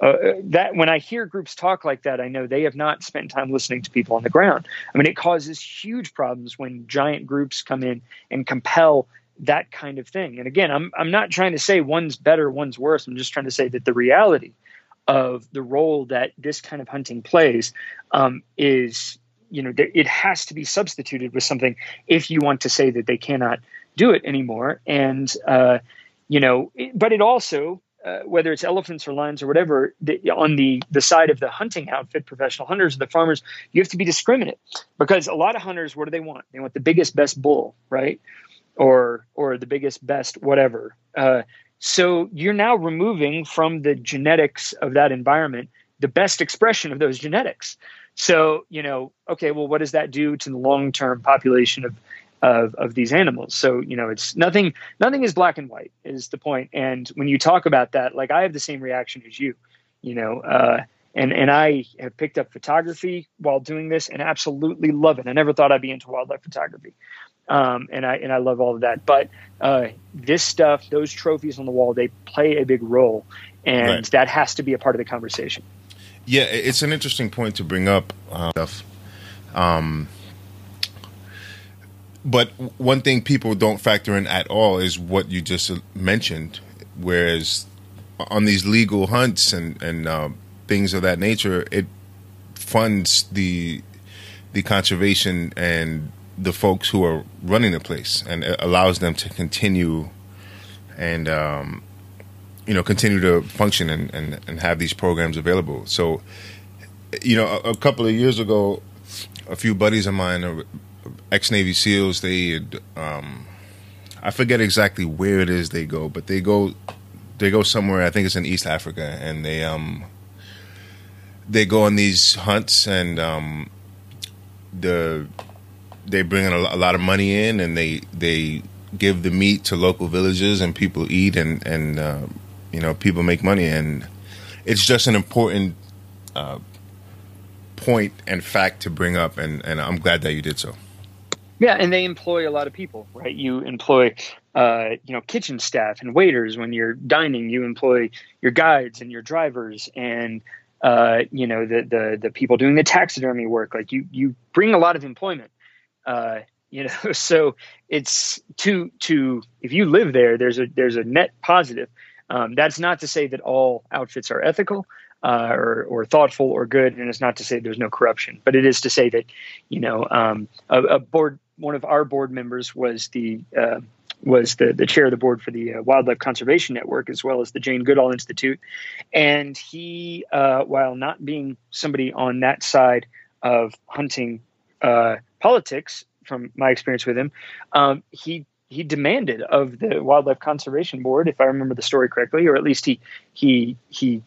uh, that when I hear groups talk like that, I know they have not spent time listening to people on the ground. I mean, it causes huge problems when giant groups come in and compel that kind of thing. And again, I'm I'm not trying to say one's better, one's worse. I'm just trying to say that the reality of the role that this kind of hunting plays um, is you know it has to be substituted with something if you want to say that they cannot do it anymore. And uh, you know but it also uh, whether it's elephants or lions or whatever the, on the the side of the hunting outfit professional hunters or the farmers you have to be discriminate because a lot of hunters what do they want? They want the biggest best bull right? Or or the biggest best whatever. Uh, so you're now removing from the genetics of that environment the best expression of those genetics so, you know, okay, well, what does that do to the long term population of, of, of these animals? So, you know, it's nothing, nothing is black and white is the point. And when you talk about that, like I have the same reaction as you, you know, uh, and, and I have picked up photography while doing this and absolutely love it. I never thought I'd be into wildlife photography. Um, and I and I love all of that. But uh, this stuff, those trophies on the wall, they play a big role, and right. that has to be a part of the conversation. Yeah, it's an interesting point to bring up. Uh, stuff. Um, but one thing people don't factor in at all is what you just mentioned. Whereas on these legal hunts and and uh, things of that nature, it funds the the conservation and the folks who are running the place, and it allows them to continue and um, you know continue to function and, and, and have these programs available. So, you know, a, a couple of years ago, a few buddies of mine, uh, ex Navy SEALs, they had, um, I forget exactly where it is they go, but they go they go somewhere. I think it's in East Africa, and they um they go on these hunts and um the they bring in a, lot of money in, and they they give the meat to local villages, and people eat and and uh, you know people make money, and it's just an important uh, point and fact to bring up, and and I'm glad that you did so. Yeah, and they employ a lot of people, right? You employ, uh, you know, kitchen staff and waiters when you're dining. You employ your guides and your drivers, and uh, you know the the the people doing the taxidermy work. Like you you bring a lot of employment. Uh, you know, so it's to to if you live there, there's a there's a net positive. Um, that's not to say that all outfits are ethical uh, or, or thoughtful or good, and it's not to say there's no corruption, but it is to say that you know um, a, a board one of our board members was the uh, was the the chair of the board for the uh, Wildlife Conservation Network as well as the Jane Goodall Institute, and he, uh, while not being somebody on that side of hunting uh, politics, from my experience with him, um, he he demanded of the Wildlife Conservation Board, if I remember the story correctly, or at least he he he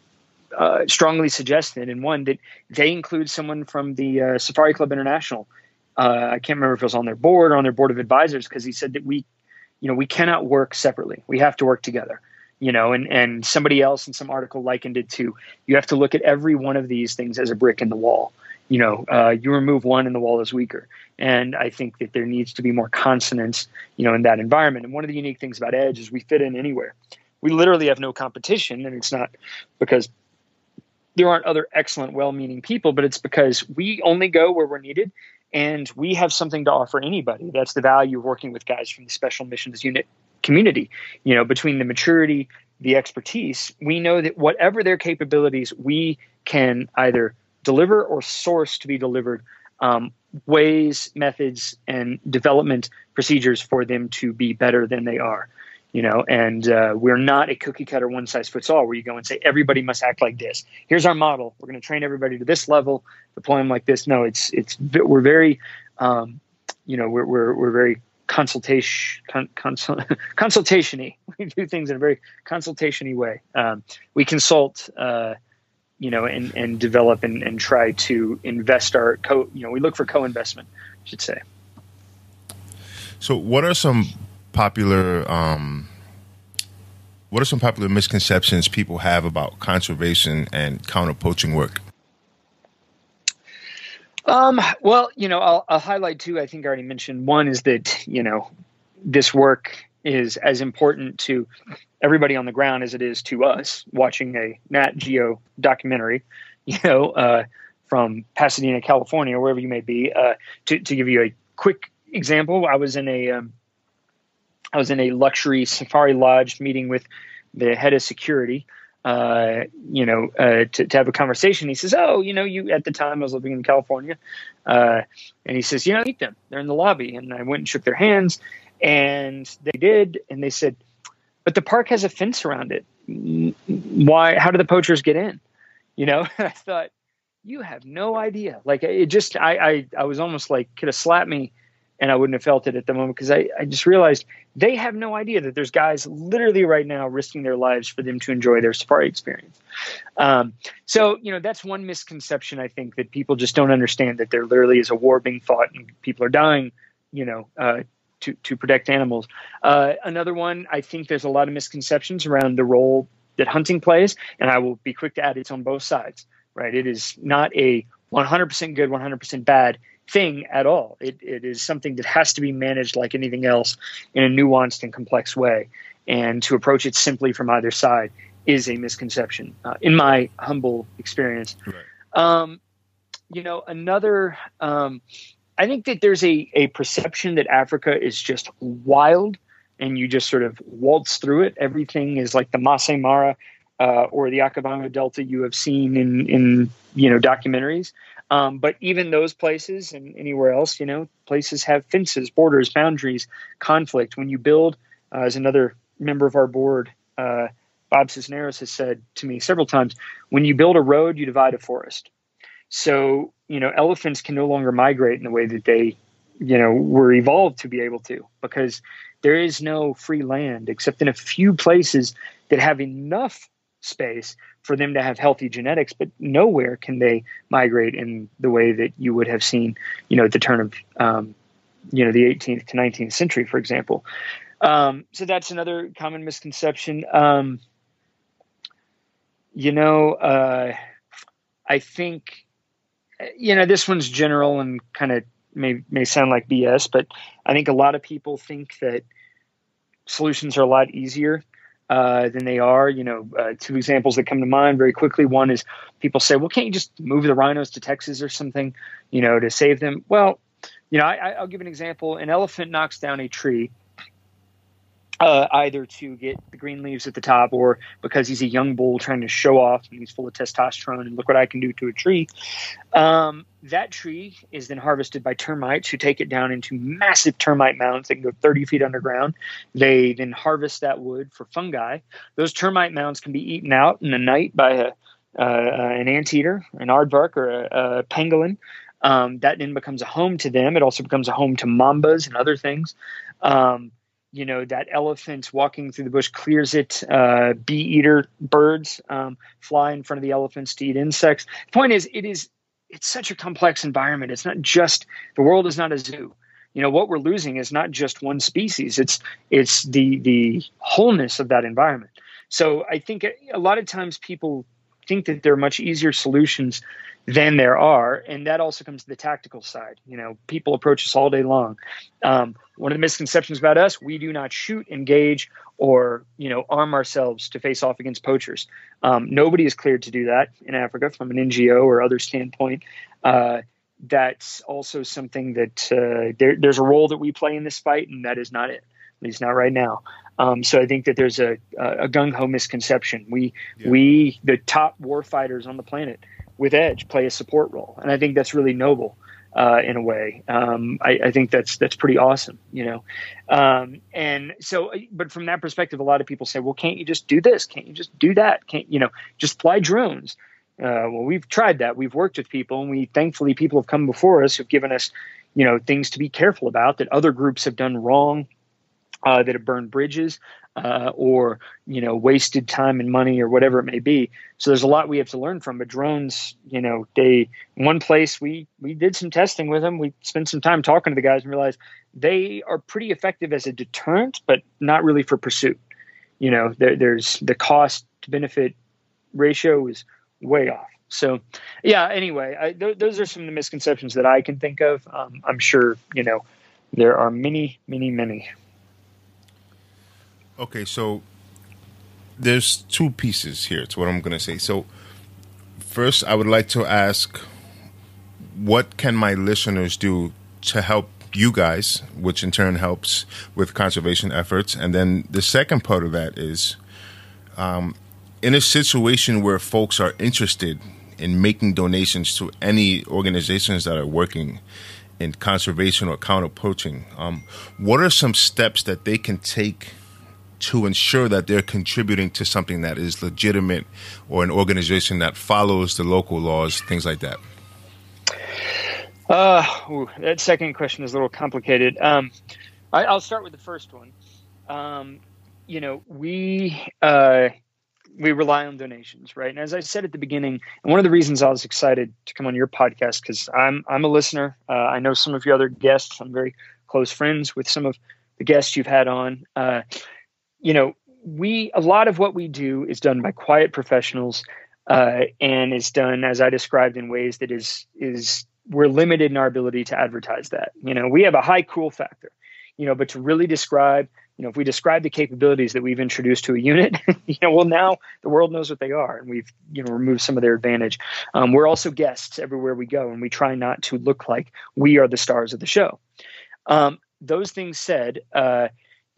uh, strongly suggested, and one that they include someone from the uh, Safari Club International uh, I can't remember if it was on their board or on their board of advisors because he said that we, you know, we cannot work separately. We have to work together. You know, and and somebody else in some article likened it to you have to look at every one of these things as a brick in the wall. You know, uh, you remove one and the wall is weaker. And I think that there needs to be more consonance, you know, in that environment. And one of the unique things about Edge is we fit in anywhere. We literally have no competition, and it's not because there aren't other excellent, well-meaning people, but it's because we only go where we're needed, and we have something to offer anybody. That's the value of working with guys from the Special Missions Unit community. You know, between the maturity, the expertise, we know that whatever their capabilities, we can either deliver or source to be delivered um, ways, methods, and development procedures for them to be better than they are you know? And uh, we're not a cookie cutter one size fits all where you go and say everybody must act like this. Here's our model. We're going to train everybody to this level deploy them like this. No it's it's we're very um, you know we're, we're, we're very consultation con, consult, consultation-y. We do things in a very consultation-y way. Um, we consult uh, you know and, and develop and, and try to invest our co you know we look for co-investment I should say so what are some popular um, what are some popular misconceptions people have about conservation and counter poaching work? Um, well, you know, I'll, I'll highlight two. I think I already mentioned. One is that you know this work is as important to everybody on the ground as it is to us watching a Nat Geo documentary. You know, uh, from Pasadena, California, wherever you may be. Uh, to to give you a quick example, I was in a um, I was in a luxury safari lodge meeting with the head of security, uh, you know, uh, to, to, have a conversation. He says, "Oh, you know, you at the time I was living in California," uh, and he says, "You know, meet them. They're in the lobby." And I went and shook their hands, and they did, and they said, "But the park has a fence around it. Why? How do the poachers get in?" You know, I thought, "You have no idea." Like it just, I, I, I was almost like could have slapped me and I wouldn't have felt it at the moment because I, I just realized they have no idea that there's guys literally right now risking their lives for them to enjoy their safari experience. Um, so, you know, that's one misconception I think that people just don't understand that there literally is a war being fought and people are dying, you know, uh, to, to protect animals. Uh, another one, I think there's a lot of misconceptions around the role that hunting plays, and I will be quick to add it's on both sides, right? It is not a 100% good, 100% bad thing at all. It, it is something that has to be managed like anything else in a nuanced and complex way. And to approach it simply from either side is a misconception, uh, in my humble experience. Right. Um, you know, another, um, I think that there's a, a perception that Africa is just wild and you just sort of waltz through it. Everything is like the Masai Mara uh, or the Okavango Delta you have seen in, in you know documentaries. Um, but even those places and anywhere else, you know, places have fences, borders, boundaries, conflict. When you build, uh, as another member of our board, uh, Bob Cisneros has said to me several times, when you build a road, you divide a forest. So, you know, elephants can no longer migrate in the way that they, you know, were evolved to be able to because there is no free land except in a few places that have enough space for them to have healthy genetics, but nowhere can they migrate in the way that you would have seen, you know, at the turn of, um, you know, the 18th to 19th century, for example. Um, so that's another common misconception. Um, you know, uh, I think, you know, this one's general and kind of may may sound like BS, but I think a lot of people think that solutions are a lot easier uh, than they are. You know, uh, two examples that come to mind very quickly. One is people say, "Well, can't you just move the rhinos to Texas or something, you know, to save them?" Well, you know, I, I'll give an example. An elephant knocks down a tree uh, either to get the green leaves at the top or because he's a young bull trying to show off and he's full of testosterone and look what I can do to a tree. Um, that tree is then harvested by termites who take it down into massive termite mounds that can go 30 feet underground. They then harvest that wood for fungi. Those termite mounds can be eaten out in the night by a, uh, an anteater, an aardvark, or a, a pangolin. Um, that then becomes a home to them. It also becomes a home to mambas and other things. Um, you know that elephant walking through the bush clears it uh, bee eater birds um, fly in front of the elephants to eat insects. The point is it is it's such a complex environment. It's not just the world is not a zoo. You know what we're losing is not just one species. It's it's the the wholeness of that environment. So i think a lot of times people think that there are much easier solutions than there are. And that also comes to the tactical side. You know, people approach us all day long. Um, one of the misconceptions about us, we do not shoot, engage, or, you know, arm ourselves to face off against poachers. Um, nobody is cleared to do that in Africa from an NGO or other standpoint. Uh, that's also something that uh, there, there's a role that we play in this fight, and that is not it. At least not right now. Um, so I think that there's a, a gung ho misconception. We yeah. we the top war fighters on the planet with Edge play a support role, and I think that's really noble uh, in a way. Um, I, I, think that's that's pretty awesome, you know. Um, and so, but from that perspective, a lot of people say, "Well, can't you just do this? Can't you just do that? Can't you know just fly drones?" Uh, well, we've tried that. We've worked with people, and we thankfully people have come before us who've given us, you know, things to be careful about that other groups have done wrong, uh, that have burned bridges, uh, or you know wasted time and money or whatever it may be. So there's a lot we have to learn from. But drones, you know, they one place we we did some testing with them. We spent some time talking to the guys and realized they are pretty effective as a deterrent, but not really for pursuit. You know, there, there's the cost to benefit ratio is way off. So, yeah. Anyway, I, th- those are some of the misconceptions that I can think of. Um, I'm sure you know there are many, many, many. Okay, so there's two pieces here to what I'm going to say. So, first, I would like to ask what can my listeners do to help you guys, which in turn helps with conservation efforts? And then the second part of that is um, in a situation where folks are interested in making donations to any organizations that are working in conservation or counter poaching, um, what are some steps that they can take to ensure that they're contributing to something that is legitimate or an organization that follows the local laws, things like that? Uh, ooh, that second question is a little complicated. Um, I, will start with the first one. Um, you know, we uh, we rely on donations, right? And as I said at the beginning, and one of the reasons I was excited to come on your podcast because I'm I'm a listener. Uh, I know some of your other guests. I'm very close friends with some of the guests you've had on. Uh, you know, we a lot of what we do is done by quiet professionals, uh, and is done as I described in ways that is is we're limited in our ability to advertise that. You know, we have a high cool factor, you know, but to really describe, you know, if we describe the capabilities that we've introduced to a unit, you know, well now the world knows what they are, and we've you know removed some of their advantage. Um, we're also guests everywhere we go, and we try not to look like we are the stars of the show. Um, those things said. Uh,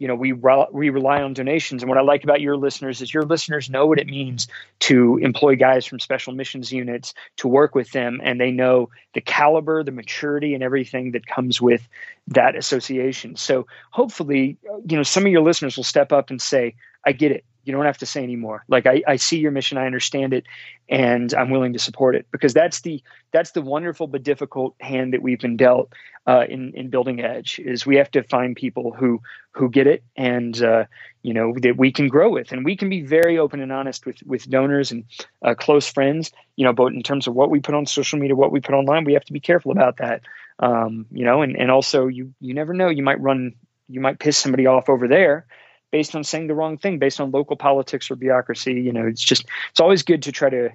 you know we we rely on donations. And what i like about your listeners is your listeners know what it means to employ guys from special missions units to work with them. And they know the caliber the maturity and everything that comes with that association. So hopefully uh, you know some of your listeners will step up and say i get it you don't have to say anymore. Like I, I see your mission i understand it and i'm willing to support it because that's the that's the wonderful but difficult hand that we've been dealt uh, in in building edge is we have to find people who who get it and uh, you know that we can grow with. And we can be very open and honest with with donors and uh, close friends you know but in terms of what we put on social media what we put online we have to be careful about that. Um, you know and and also you you never know you might run you might piss somebody off over there based on saying the wrong thing, based on local politics or bureaucracy. You know, it's just it's always good to try to,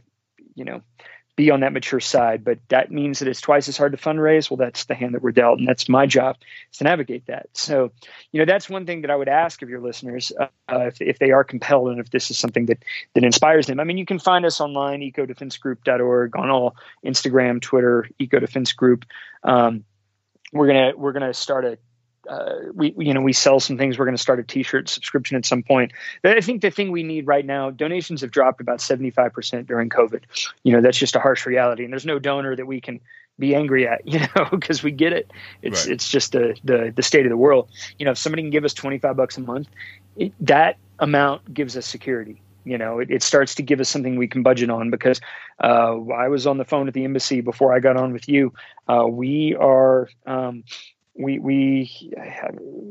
you know, be on that mature side. But that means that it's twice as hard to fundraise. Well, that's the hand that we're dealt, and that's my job is to navigate that. So, you know, that's one thing that I would ask of your listeners uh, if, if they are compelled and if this is something that that inspires them. I mean, you can find us online, ecodefensegroup.org, on all Instagram, Twitter, Eco Defense Group. Um, we're gonna we're gonna start a uh, we you know we sell some things. We're going to start a T-shirt subscription at some point. But I think the thing we need right now, donations have dropped about seventy five percent during COVID. You know that's just a harsh reality, and there's no donor that we can be angry at, you know, because we get it. It's right. it's just the, the the state of the world. You know, if somebody can give us twenty five bucks a month, it, that amount gives us security. You know, it, it, starts to give us something we can budget on because uh, I was on the phone at the embassy before I got on with you. Uh, we are um, we we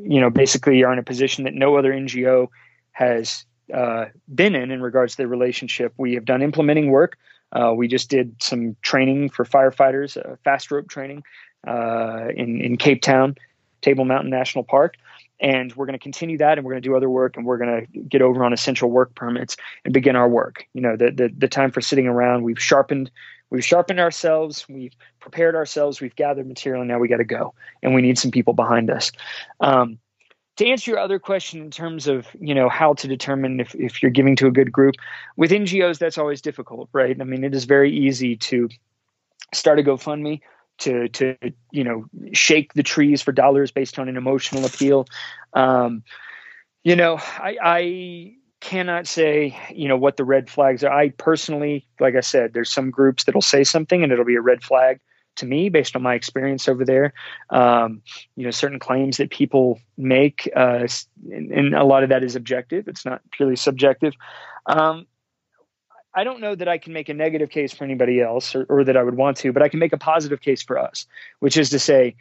you know basically are in a position that no other NGO has uh, been in in regards to the relationship. We have done implementing work. Uh, we just did some training for firefighters, uh, fast rope training uh, in in Cape Town, Table Mountain National Park, and we're going to continue that, and we're going to do other work, and we're going to get over on essential work permits and begin our work. You know, the the, the time for sitting around. We've sharpened we've sharpened ourselves, we've prepared ourselves, we've gathered material, and now we got to go. And we need some people behind us. Um, to answer your other question in terms of you know how to determine if, if you're giving to a good group with ngos that's always difficult right? I mean it is very easy to start a gofundme to to you know shake the trees for dollars based on an emotional appeal. Um, you know I, I cannot say, you know, what the red flags are. I personally, like I said, there's some groups that'll say something and it'll be a red flag to me based on my experience over there. Um, you know, certain claims that people make, uh, and, and, a lot of that is objective. It's not purely subjective. Um, I don't know that I can make a negative case for anybody else or, or that I would want to, but I can make a positive case for us, which is to say,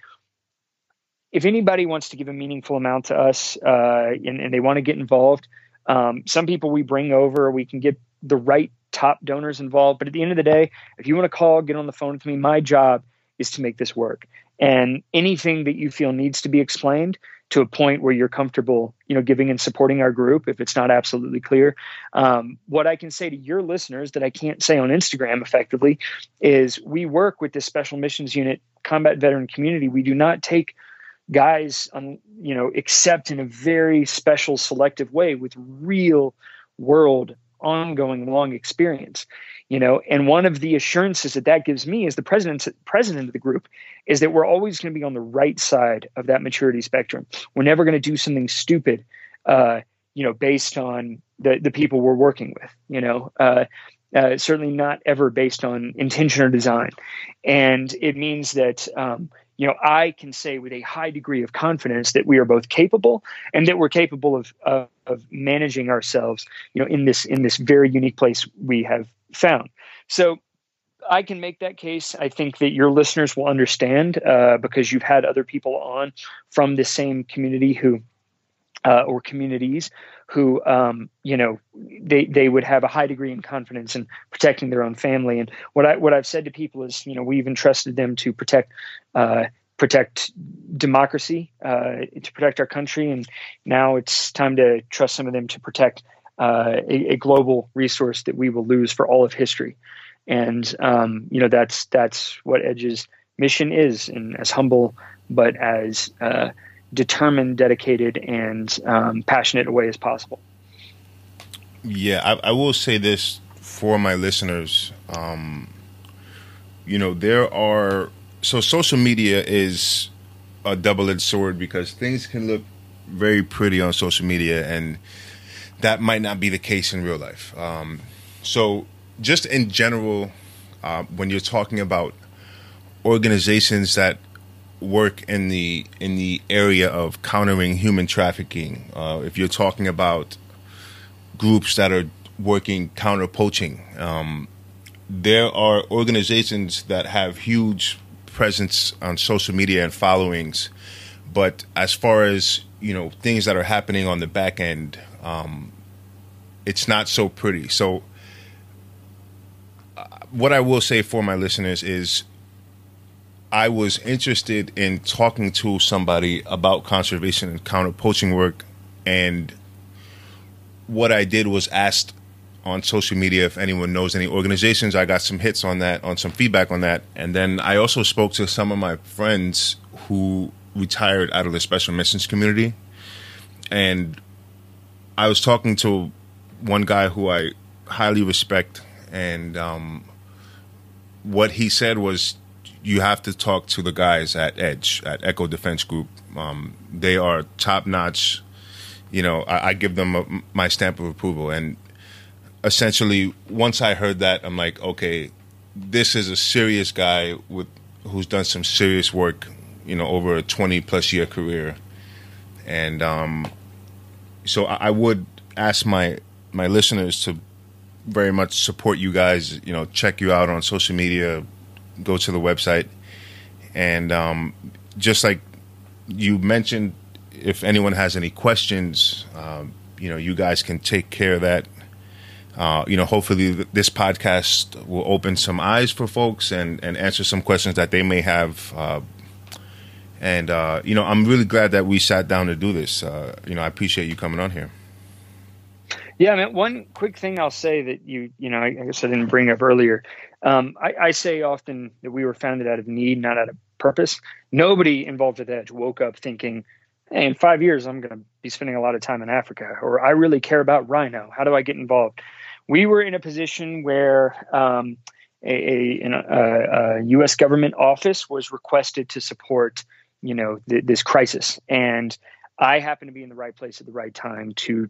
if anybody wants to give a meaningful amount to us uh, and, and, they want to get involved, um, some people we bring over, we can get the right top donors involved. But at the end of the day, if you want to call, get on the phone with me, my job is to make this work. And anything that you feel needs to be explained to a point where you're comfortable, you know, giving and supporting our group, if it's not absolutely clear. Um, what I can say to your listeners that I can't say on Instagram effectively is we work with this special missions unit combat veteran community. We do not take guys on you know accept in a very special selective way with real world ongoing long experience you know? And one of the assurances that that gives me as the president president of the group is that we're always going to be on the right side of that maturity spectrum. We're never going to do something stupid uh, you know based on the the people we're working with you know? Uh, uh, certainly not ever based on intention or design. And it means that um, you know, I can say with a high degree of confidence that we are both capable and that we're capable of, of, of managing ourselves, you know, in this in this very unique place we have found. So I can make that case. I think that your listeners will understand uh, because you've had other people on from the same community who uh, or communities who um, you know they they would have a high degree of confidence in protecting their own family. And what I what I've said to people is, you know, we've entrusted them to protect. Uh, protect democracy, uh, to protect our country, and now it's time to trust some of them to protect uh, a, a, global resource that we will lose for all of history. And um, you know that's that's what Edge's mission is, and as humble but as uh, determined, dedicated, and um, passionate a way as possible. Yeah, I, I, will say this for my listeners. Um, you know, there are so social media is a double-edged sword because things can look very pretty on social media, and that might not be the case in real life. Um, so, just in general, uh, when you're talking about organizations that work in the in the area of countering human trafficking. Uh, if you're talking about groups that are working counter poaching, um, there are organizations that have huge presence on social media and followings. But as far as you know, things that are happening on the back end, um, it's not so pretty. So, uh, what I will say for my listeners is I was interested in talking to somebody about conservation and counter poaching work, and what I did was asked on social media if anyone knows any organizations. I got some hits on that, on some feedback on that, and then I also spoke to some of my friends who retired out of the special missions community, and I was talking to one guy who I highly respect, and um, what he said was, you have to talk to the guys at Edge at Eco Defense Group. Um, they are top notch. You know, I, I give them a, my stamp of approval, and essentially, once I heard that, I'm like, okay, this is a serious guy with who's done some serious work. You know, over a 20 plus year career, and um, so I, I would ask my my listeners to very much support you guys. You know, check you out on social media, go to the website, and um, just like you mentioned, if anyone has any questions, um, you know, you guys can take care of that. Uh, you know, hopefully this podcast will open some eyes for folks and, and answer some questions that they may have. Uh, and uh, you know, I'm really glad that we sat down to do this. Uh, you know, I appreciate you coming on here. Yeah, I mean, one quick thing I'll say that you, you know, I guess I didn't bring up earlier. Um, I, I, say often that we were founded out of need, not out of purpose. Nobody involved at Edge woke up thinking, hey, in five years, I'm going to be spending a lot of time in Africa, or I really care about rhino. How do I get involved? We were in a position where um, a, a, a, a, U.S. government office was requested to support, you know, th- this crisis, and I happened to be in the right place at the right time to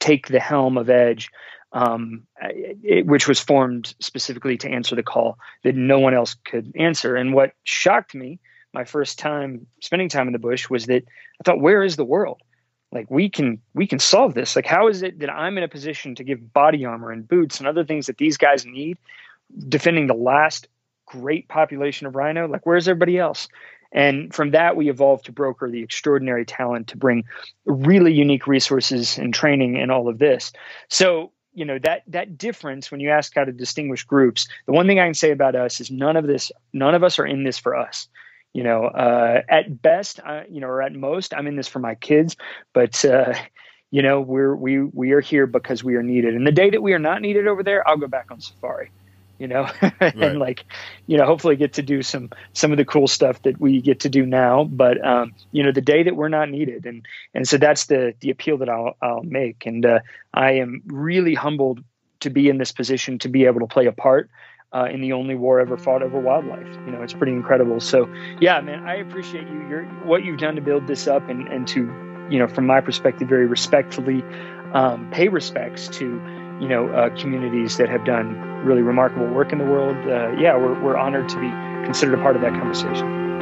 take the helm of Edge, um, it, which was formed specifically to answer the call that no one else could answer. And what shocked me, my first time spending time in the bush, was that I thought, where is the world? Like we can we can solve this. Like how is it that I'm in a position to give body armor and boots and other things that these guys need, defending the last great population of rhino? Like where's everybody else? And from that, we evolved to broker the extraordinary talent to bring really unique resources and training and all of this. So, you know, that that difference when you ask how to distinguish groups, the one thing I can say about us is none of this, none of us are in this for us. You know, uh, at best, you know, or at most, I'm in this for my kids. But uh, you know, we're we we are here because we are needed. And the day that we are not needed over there, I'll go back on safari you know, and right. like, you know, hopefully get to do some some of the cool stuff that we get to do now. But um, you know, the day that we're not needed, and and so that's the the appeal that I'll I'll make. And uh, I am really humbled to be in this position to be able to play a part. Uh, in the only war ever fought over wildlife, you know, it's pretty incredible. So, yeah, man, I appreciate you. Your what you've done to build this up, and and to, you know, from my perspective, very respectfully um, pay respects to you know uh, communities that have done really remarkable work in the world. Uh, yeah, we're we're honored to be considered a part of that conversation.